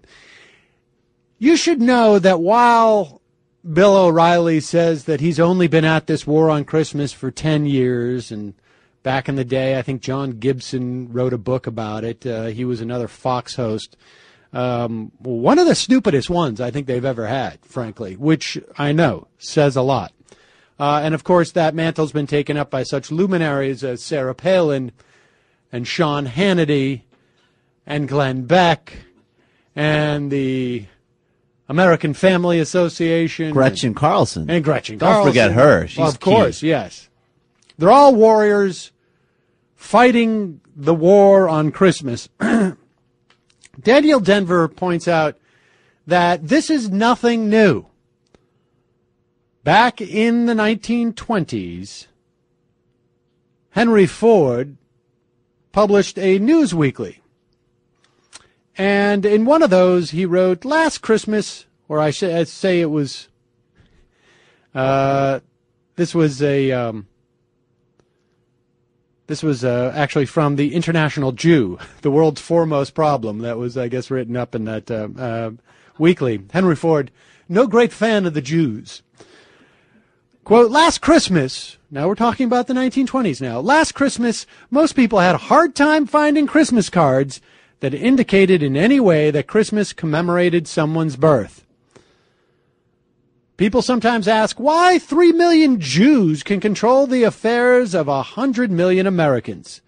Speaker 7: you should know that while Bill O'Reilly says that he's only been at this war on Christmas for 10 years. And back in the day, I think John Gibson wrote a book about it. Uh, he was another Fox host. Um, one of the stupidest ones I think they've ever had, frankly, which I know says a lot. Uh, and of course, that mantle's been taken up by such luminaries as Sarah Palin and Sean Hannity and Glenn Beck and the American Family Association.
Speaker 23: Gretchen Carlson.
Speaker 7: And Gretchen
Speaker 23: Don't
Speaker 7: Carlson.
Speaker 23: forget her. She's
Speaker 7: of
Speaker 23: key.
Speaker 7: course, yes. They're all warriors fighting the war on Christmas. Daniel Denvir points out that this is nothing new. Back in the 1920s, Henry Ford published a news weekly. And in one of those, he wrote, Last Christmas, or I should say it was, uh, this was a, um, This was uh, actually from the International Jew, the world's foremost problem. That was, I guess, written up in that uh, uh, weekly. Henry Ford, no great fan of the Jews. Quote, last Christmas, now we're talking about the 1920s now. Last Christmas, most people had a hard time finding Christmas cards that indicated in any way that Christmas commemorated someone's birth. People sometimes ask why three million Jews can control the affairs of a hundred million Americans.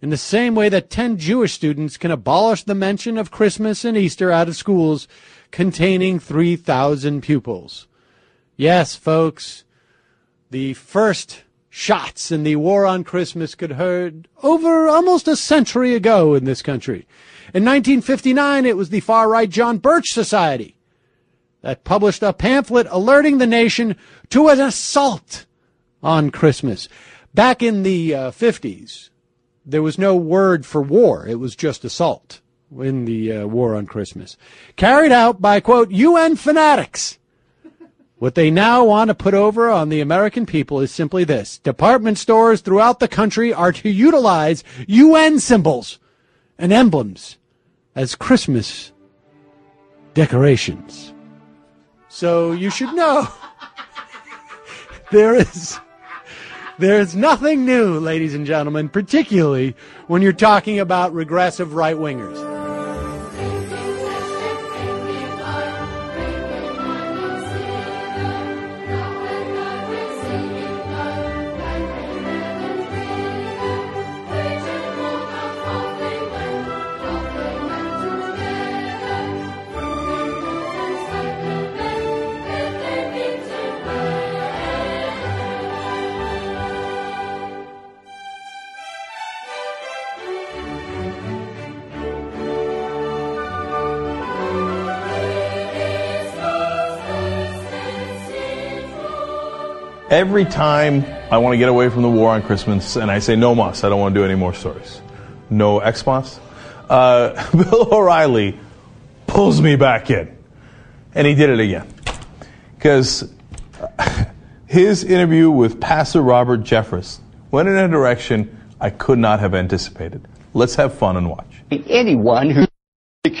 Speaker 7: In the same way that ten Jewish students can abolish the mention of Christmas and Easter out of schools containing 3,000 pupils. Yes, folks, the first shots in the war on Christmas could heard over almost a century ago in this country. In 1959, it was the far-right John Birch Society that published a pamphlet alerting the nation to an assault on Christmas. Back in the uh, 50s, there was no word for war. It was just assault in the uh, war on Christmas. Carried out by, quote, UN fanatics. What they now want to put over on the American people is simply this. Department stores throughout the country are to utilize UN symbols and emblems as Christmas decorations. So you should know there is there's nothing new, ladies and gentlemen, particularly when you're talking about regressive right wingers.
Speaker 17: Every time I want to get away from the war on Christmas, and I say no mas, I don't want to do any more stories. No Xmas. Uh, Bill O'Reilly pulls me back in, and he did it again because his interview with Pastor Robert Jeffress went in a direction I could not have anticipated. Let's have fun and watch.
Speaker 38: Anyone who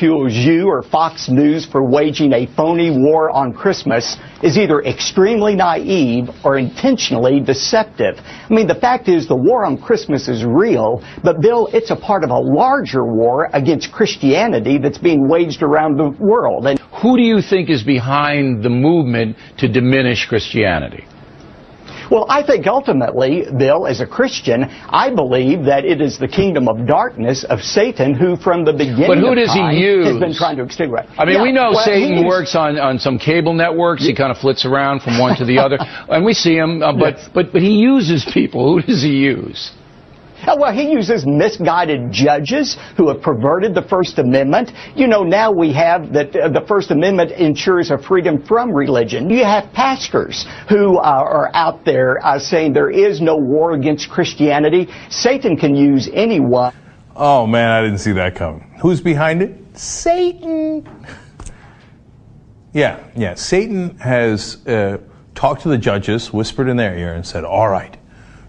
Speaker 38: ridicules you or Fox News for waging a phony war on Christmas is either extremely naive or intentionally deceptive. I mean, the fact is the war on Christmas is real, but Bill, it's a part of a larger war against Christianity that's being waged around the world. And
Speaker 39: who do you think is behind the movement to diminish Christianity?
Speaker 38: Well, I think ultimately, Bill, as a Christian, I believe that it is the kingdom of darkness of Satan who from the beginning
Speaker 39: But who does he use?
Speaker 38: has been trying to extinguish.
Speaker 39: I mean,
Speaker 38: Yeah,
Speaker 39: we know
Speaker 38: well,
Speaker 39: Satan works on, on some cable networks. He kind of flits around from one to the other, and we see him. Uh, but but but he uses people. Who does he use?
Speaker 38: Oh, well, he uses misguided judges who have perverted the First Amendment. You know, now we have that uh, the First Amendment ensures a freedom from religion. You have pastors who uh, are out there uh, saying there is no war against Christianity. Satan can use anyone.
Speaker 17: Oh man, I didn't see that coming. Who's behind it? Satan. Yeah, yeah. Satan has uh, talked to the judges, whispered in their ear, and said, All right,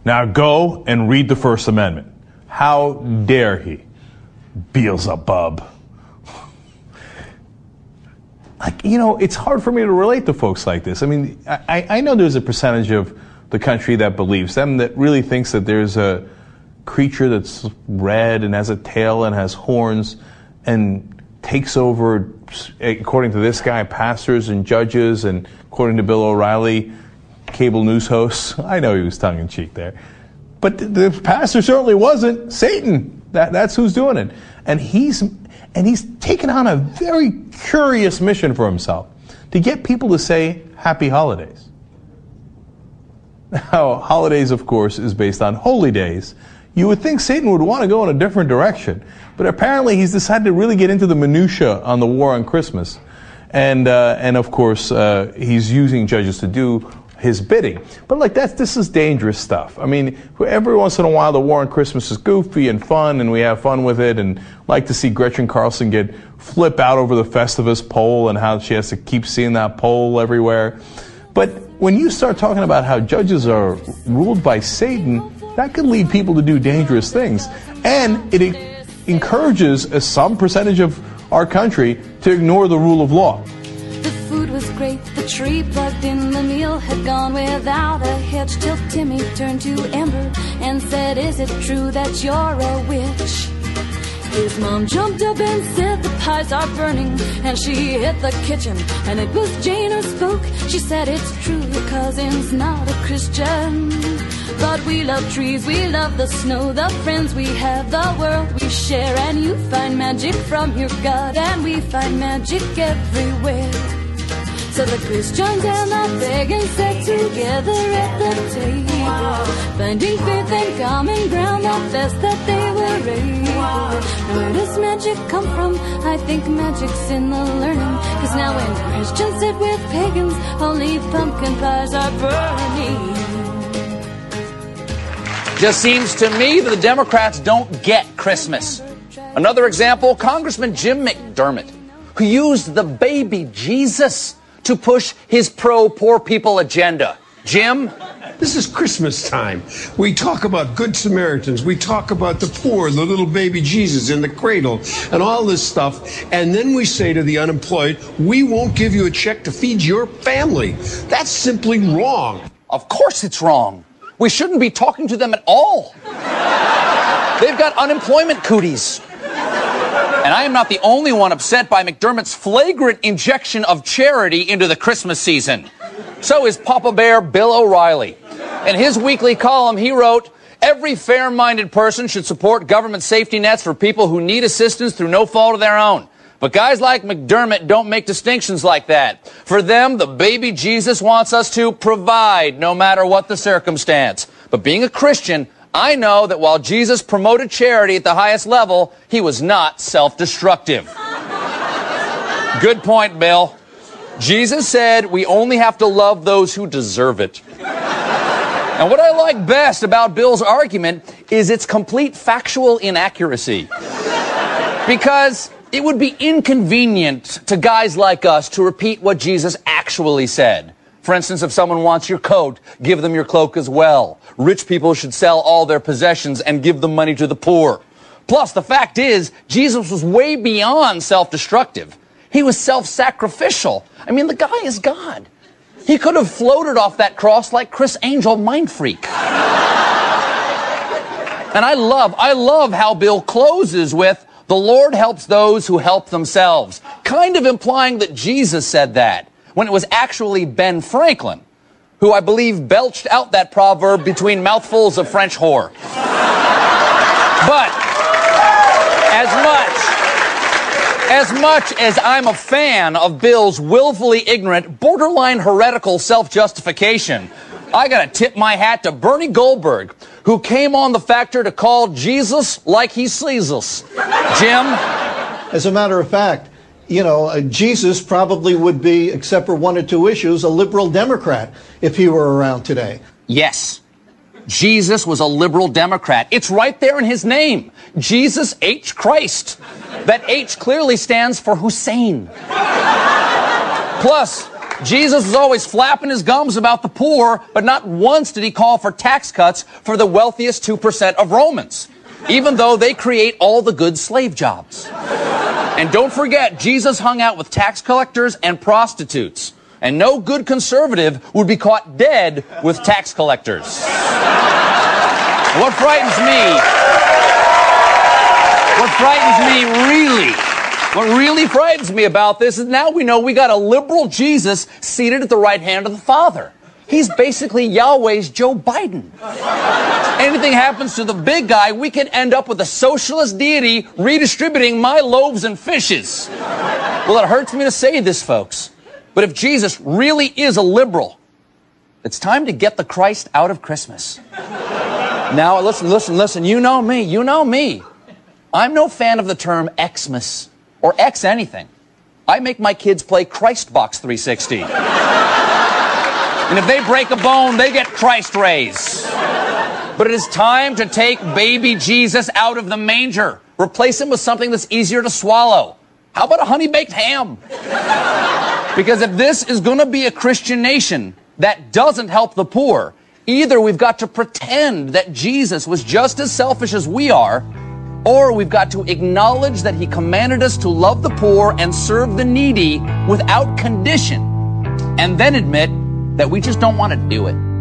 Speaker 17: now go and read the First Amendment. How dare he? Beelzebub. Like, you know, it's hard for me to relate to folks like this. I mean, I, I know there's a percentage of the country that believes them, that really thinks that there's a creature that's red and has a tail and has horns and takes over, according to this guy, pastors and judges, and according to Bill O'Reilly, cable news hosts. I know he was tongue in cheek there. But the, pastor certainly wasn't. Satan. That, that's who's doing it. And he's, and he's taken on a very curious mission for himself to get people to say happy holidays. Now, holidays, of course, is based on holy days. You would think Satan would want to go in a different direction, but apparently he's decided to really get into the minutia on the war on Christmas, and uh, and of course uh, he's using judges to do his bidding. But like that's this is dangerous stuff. I mean, every once in a while the war on Christmas is goofy and fun, and we have fun with it, and like to see Gretchen Carlson get flip out over the Festivus pole and how she has to keep seeing that pole everywhere. But when you start talking about how judges are ruled by Satan, that could lead people to do dangerous things. And it encourages a, some percentage of our country to ignore the rule of law.
Speaker 12: The food was great, the tree plugged in, the meal had gone without a hitch till Timmy turned to Amber and said, Is it true that you're a witch? His mom jumped up and said the pies are burning and she hit the kitchen and it was Jane who spoke. She said it's true your cousin's not a Christian. But we love trees, we love the snow, the friends we have, the world we share and you find magic from your God and we find magic everywhere. So the Christians and the pagans sat together at the table, finding faith and common ground, the best that they were able. Where does magic come from? I think magic's in the learning. Cause now when Christians sit with pagans, only pumpkin pies are burning.
Speaker 33: Just seems to me that the Democrats don't get Christmas. Another example Congressman Jim McDermott, who used the baby Jesus to push his pro poor people agenda. Jim?
Speaker 40: This is Christmas time. We talk about good Samaritans. We talk about the poor, the little baby Jesus in the cradle, and all this stuff. And then we say to the unemployed, we won't give you a check to feed your family. That's simply wrong.
Speaker 33: Of course it's wrong. We shouldn't be talking to them at all. They've got unemployment cooties. And I am not the only one upset by McDermott's flagrant injection of charity into the Christmas season. So is Papa Bear Bill O'Reilly. In his weekly column, he wrote, Every fair minded person should support government safety nets for people who need assistance through no fault of their own. But guys like McDermott don't make distinctions like that. For them, the baby Jesus wants us to provide no matter what the circumstance. But being a Christian, I know that while Jesus promoted charity at the highest level, he was not self destructive. Good point, Bill. Jesus said we only have to love those who deserve it. And what I like best about Bill's argument is its complete factual inaccuracy. Because it would be inconvenient to guys like us to repeat what Jesus actually said. For instance, if someone wants your coat, give them your cloak as well. Rich people should sell all their possessions and give the money to the poor. Plus, the fact is, Jesus was way beyond self-destructive. He was self-sacrificial. I mean, the guy is God. He could have floated off that cross like Criss Angel Mindfreak. And I love, I love how Bill closes with, the Lord helps those who help themselves. Kind of implying that Jesus said that, when it was actually Ben Franklin, who I believe belched out that proverb between mouthfuls of French whore. But, as much, as much as I'm a fan of Bill's willfully ignorant, borderline heretical self-justification, I gotta tip my hat to Bernie Goldberg, who came on the factor to call Jesus like he sees us. Jim?
Speaker 41: As a matter of fact, you know, uh, Jesus probably would be, except for one or two issues, a liberal Democrat if he were around today.
Speaker 33: Yes. Jesus was a liberal Democrat. It's right there in his name. Jesus H. Christ. That H clearly stands for Hussein. Plus, Jesus was always flapping his gums about the poor, but not once did he call for tax cuts for the wealthiest 2% of Romans, even though they create all the good slave jobs. And don't forget, Jesus hung out with tax collectors and prostitutes. And no good conservative would be caught dead with tax collectors. What frightens me, what frightens me really, what really frightens me about this is now we know we got a liberal Jesus seated at the right hand of the Father. He's basically Yahweh's Joe Biden. Anything happens to the big guy, we could end up with a socialist deity redistributing my loaves and fishes. Well, it hurts me to say this, folks. But if Jesus really is a liberal, it's time to get the Christ out of Christmas. Now, listen, listen, listen. You know me. You know me. I'm no fan of the term Xmas or X anything. I make my kids play Christbox 360. And if they break a bone, they get Christ rays. But it is time to take baby Jesus out of the manger. Replace him with something that's easier to swallow. How about a honey baked ham? Because if this is going to be a Christian nation that doesn't help the poor, Either we've got to pretend that Jesus was just as selfish as we are, or we've got to acknowledge that he commanded us to love the poor and serve the needy without condition, and then admit that we just don't want to do it.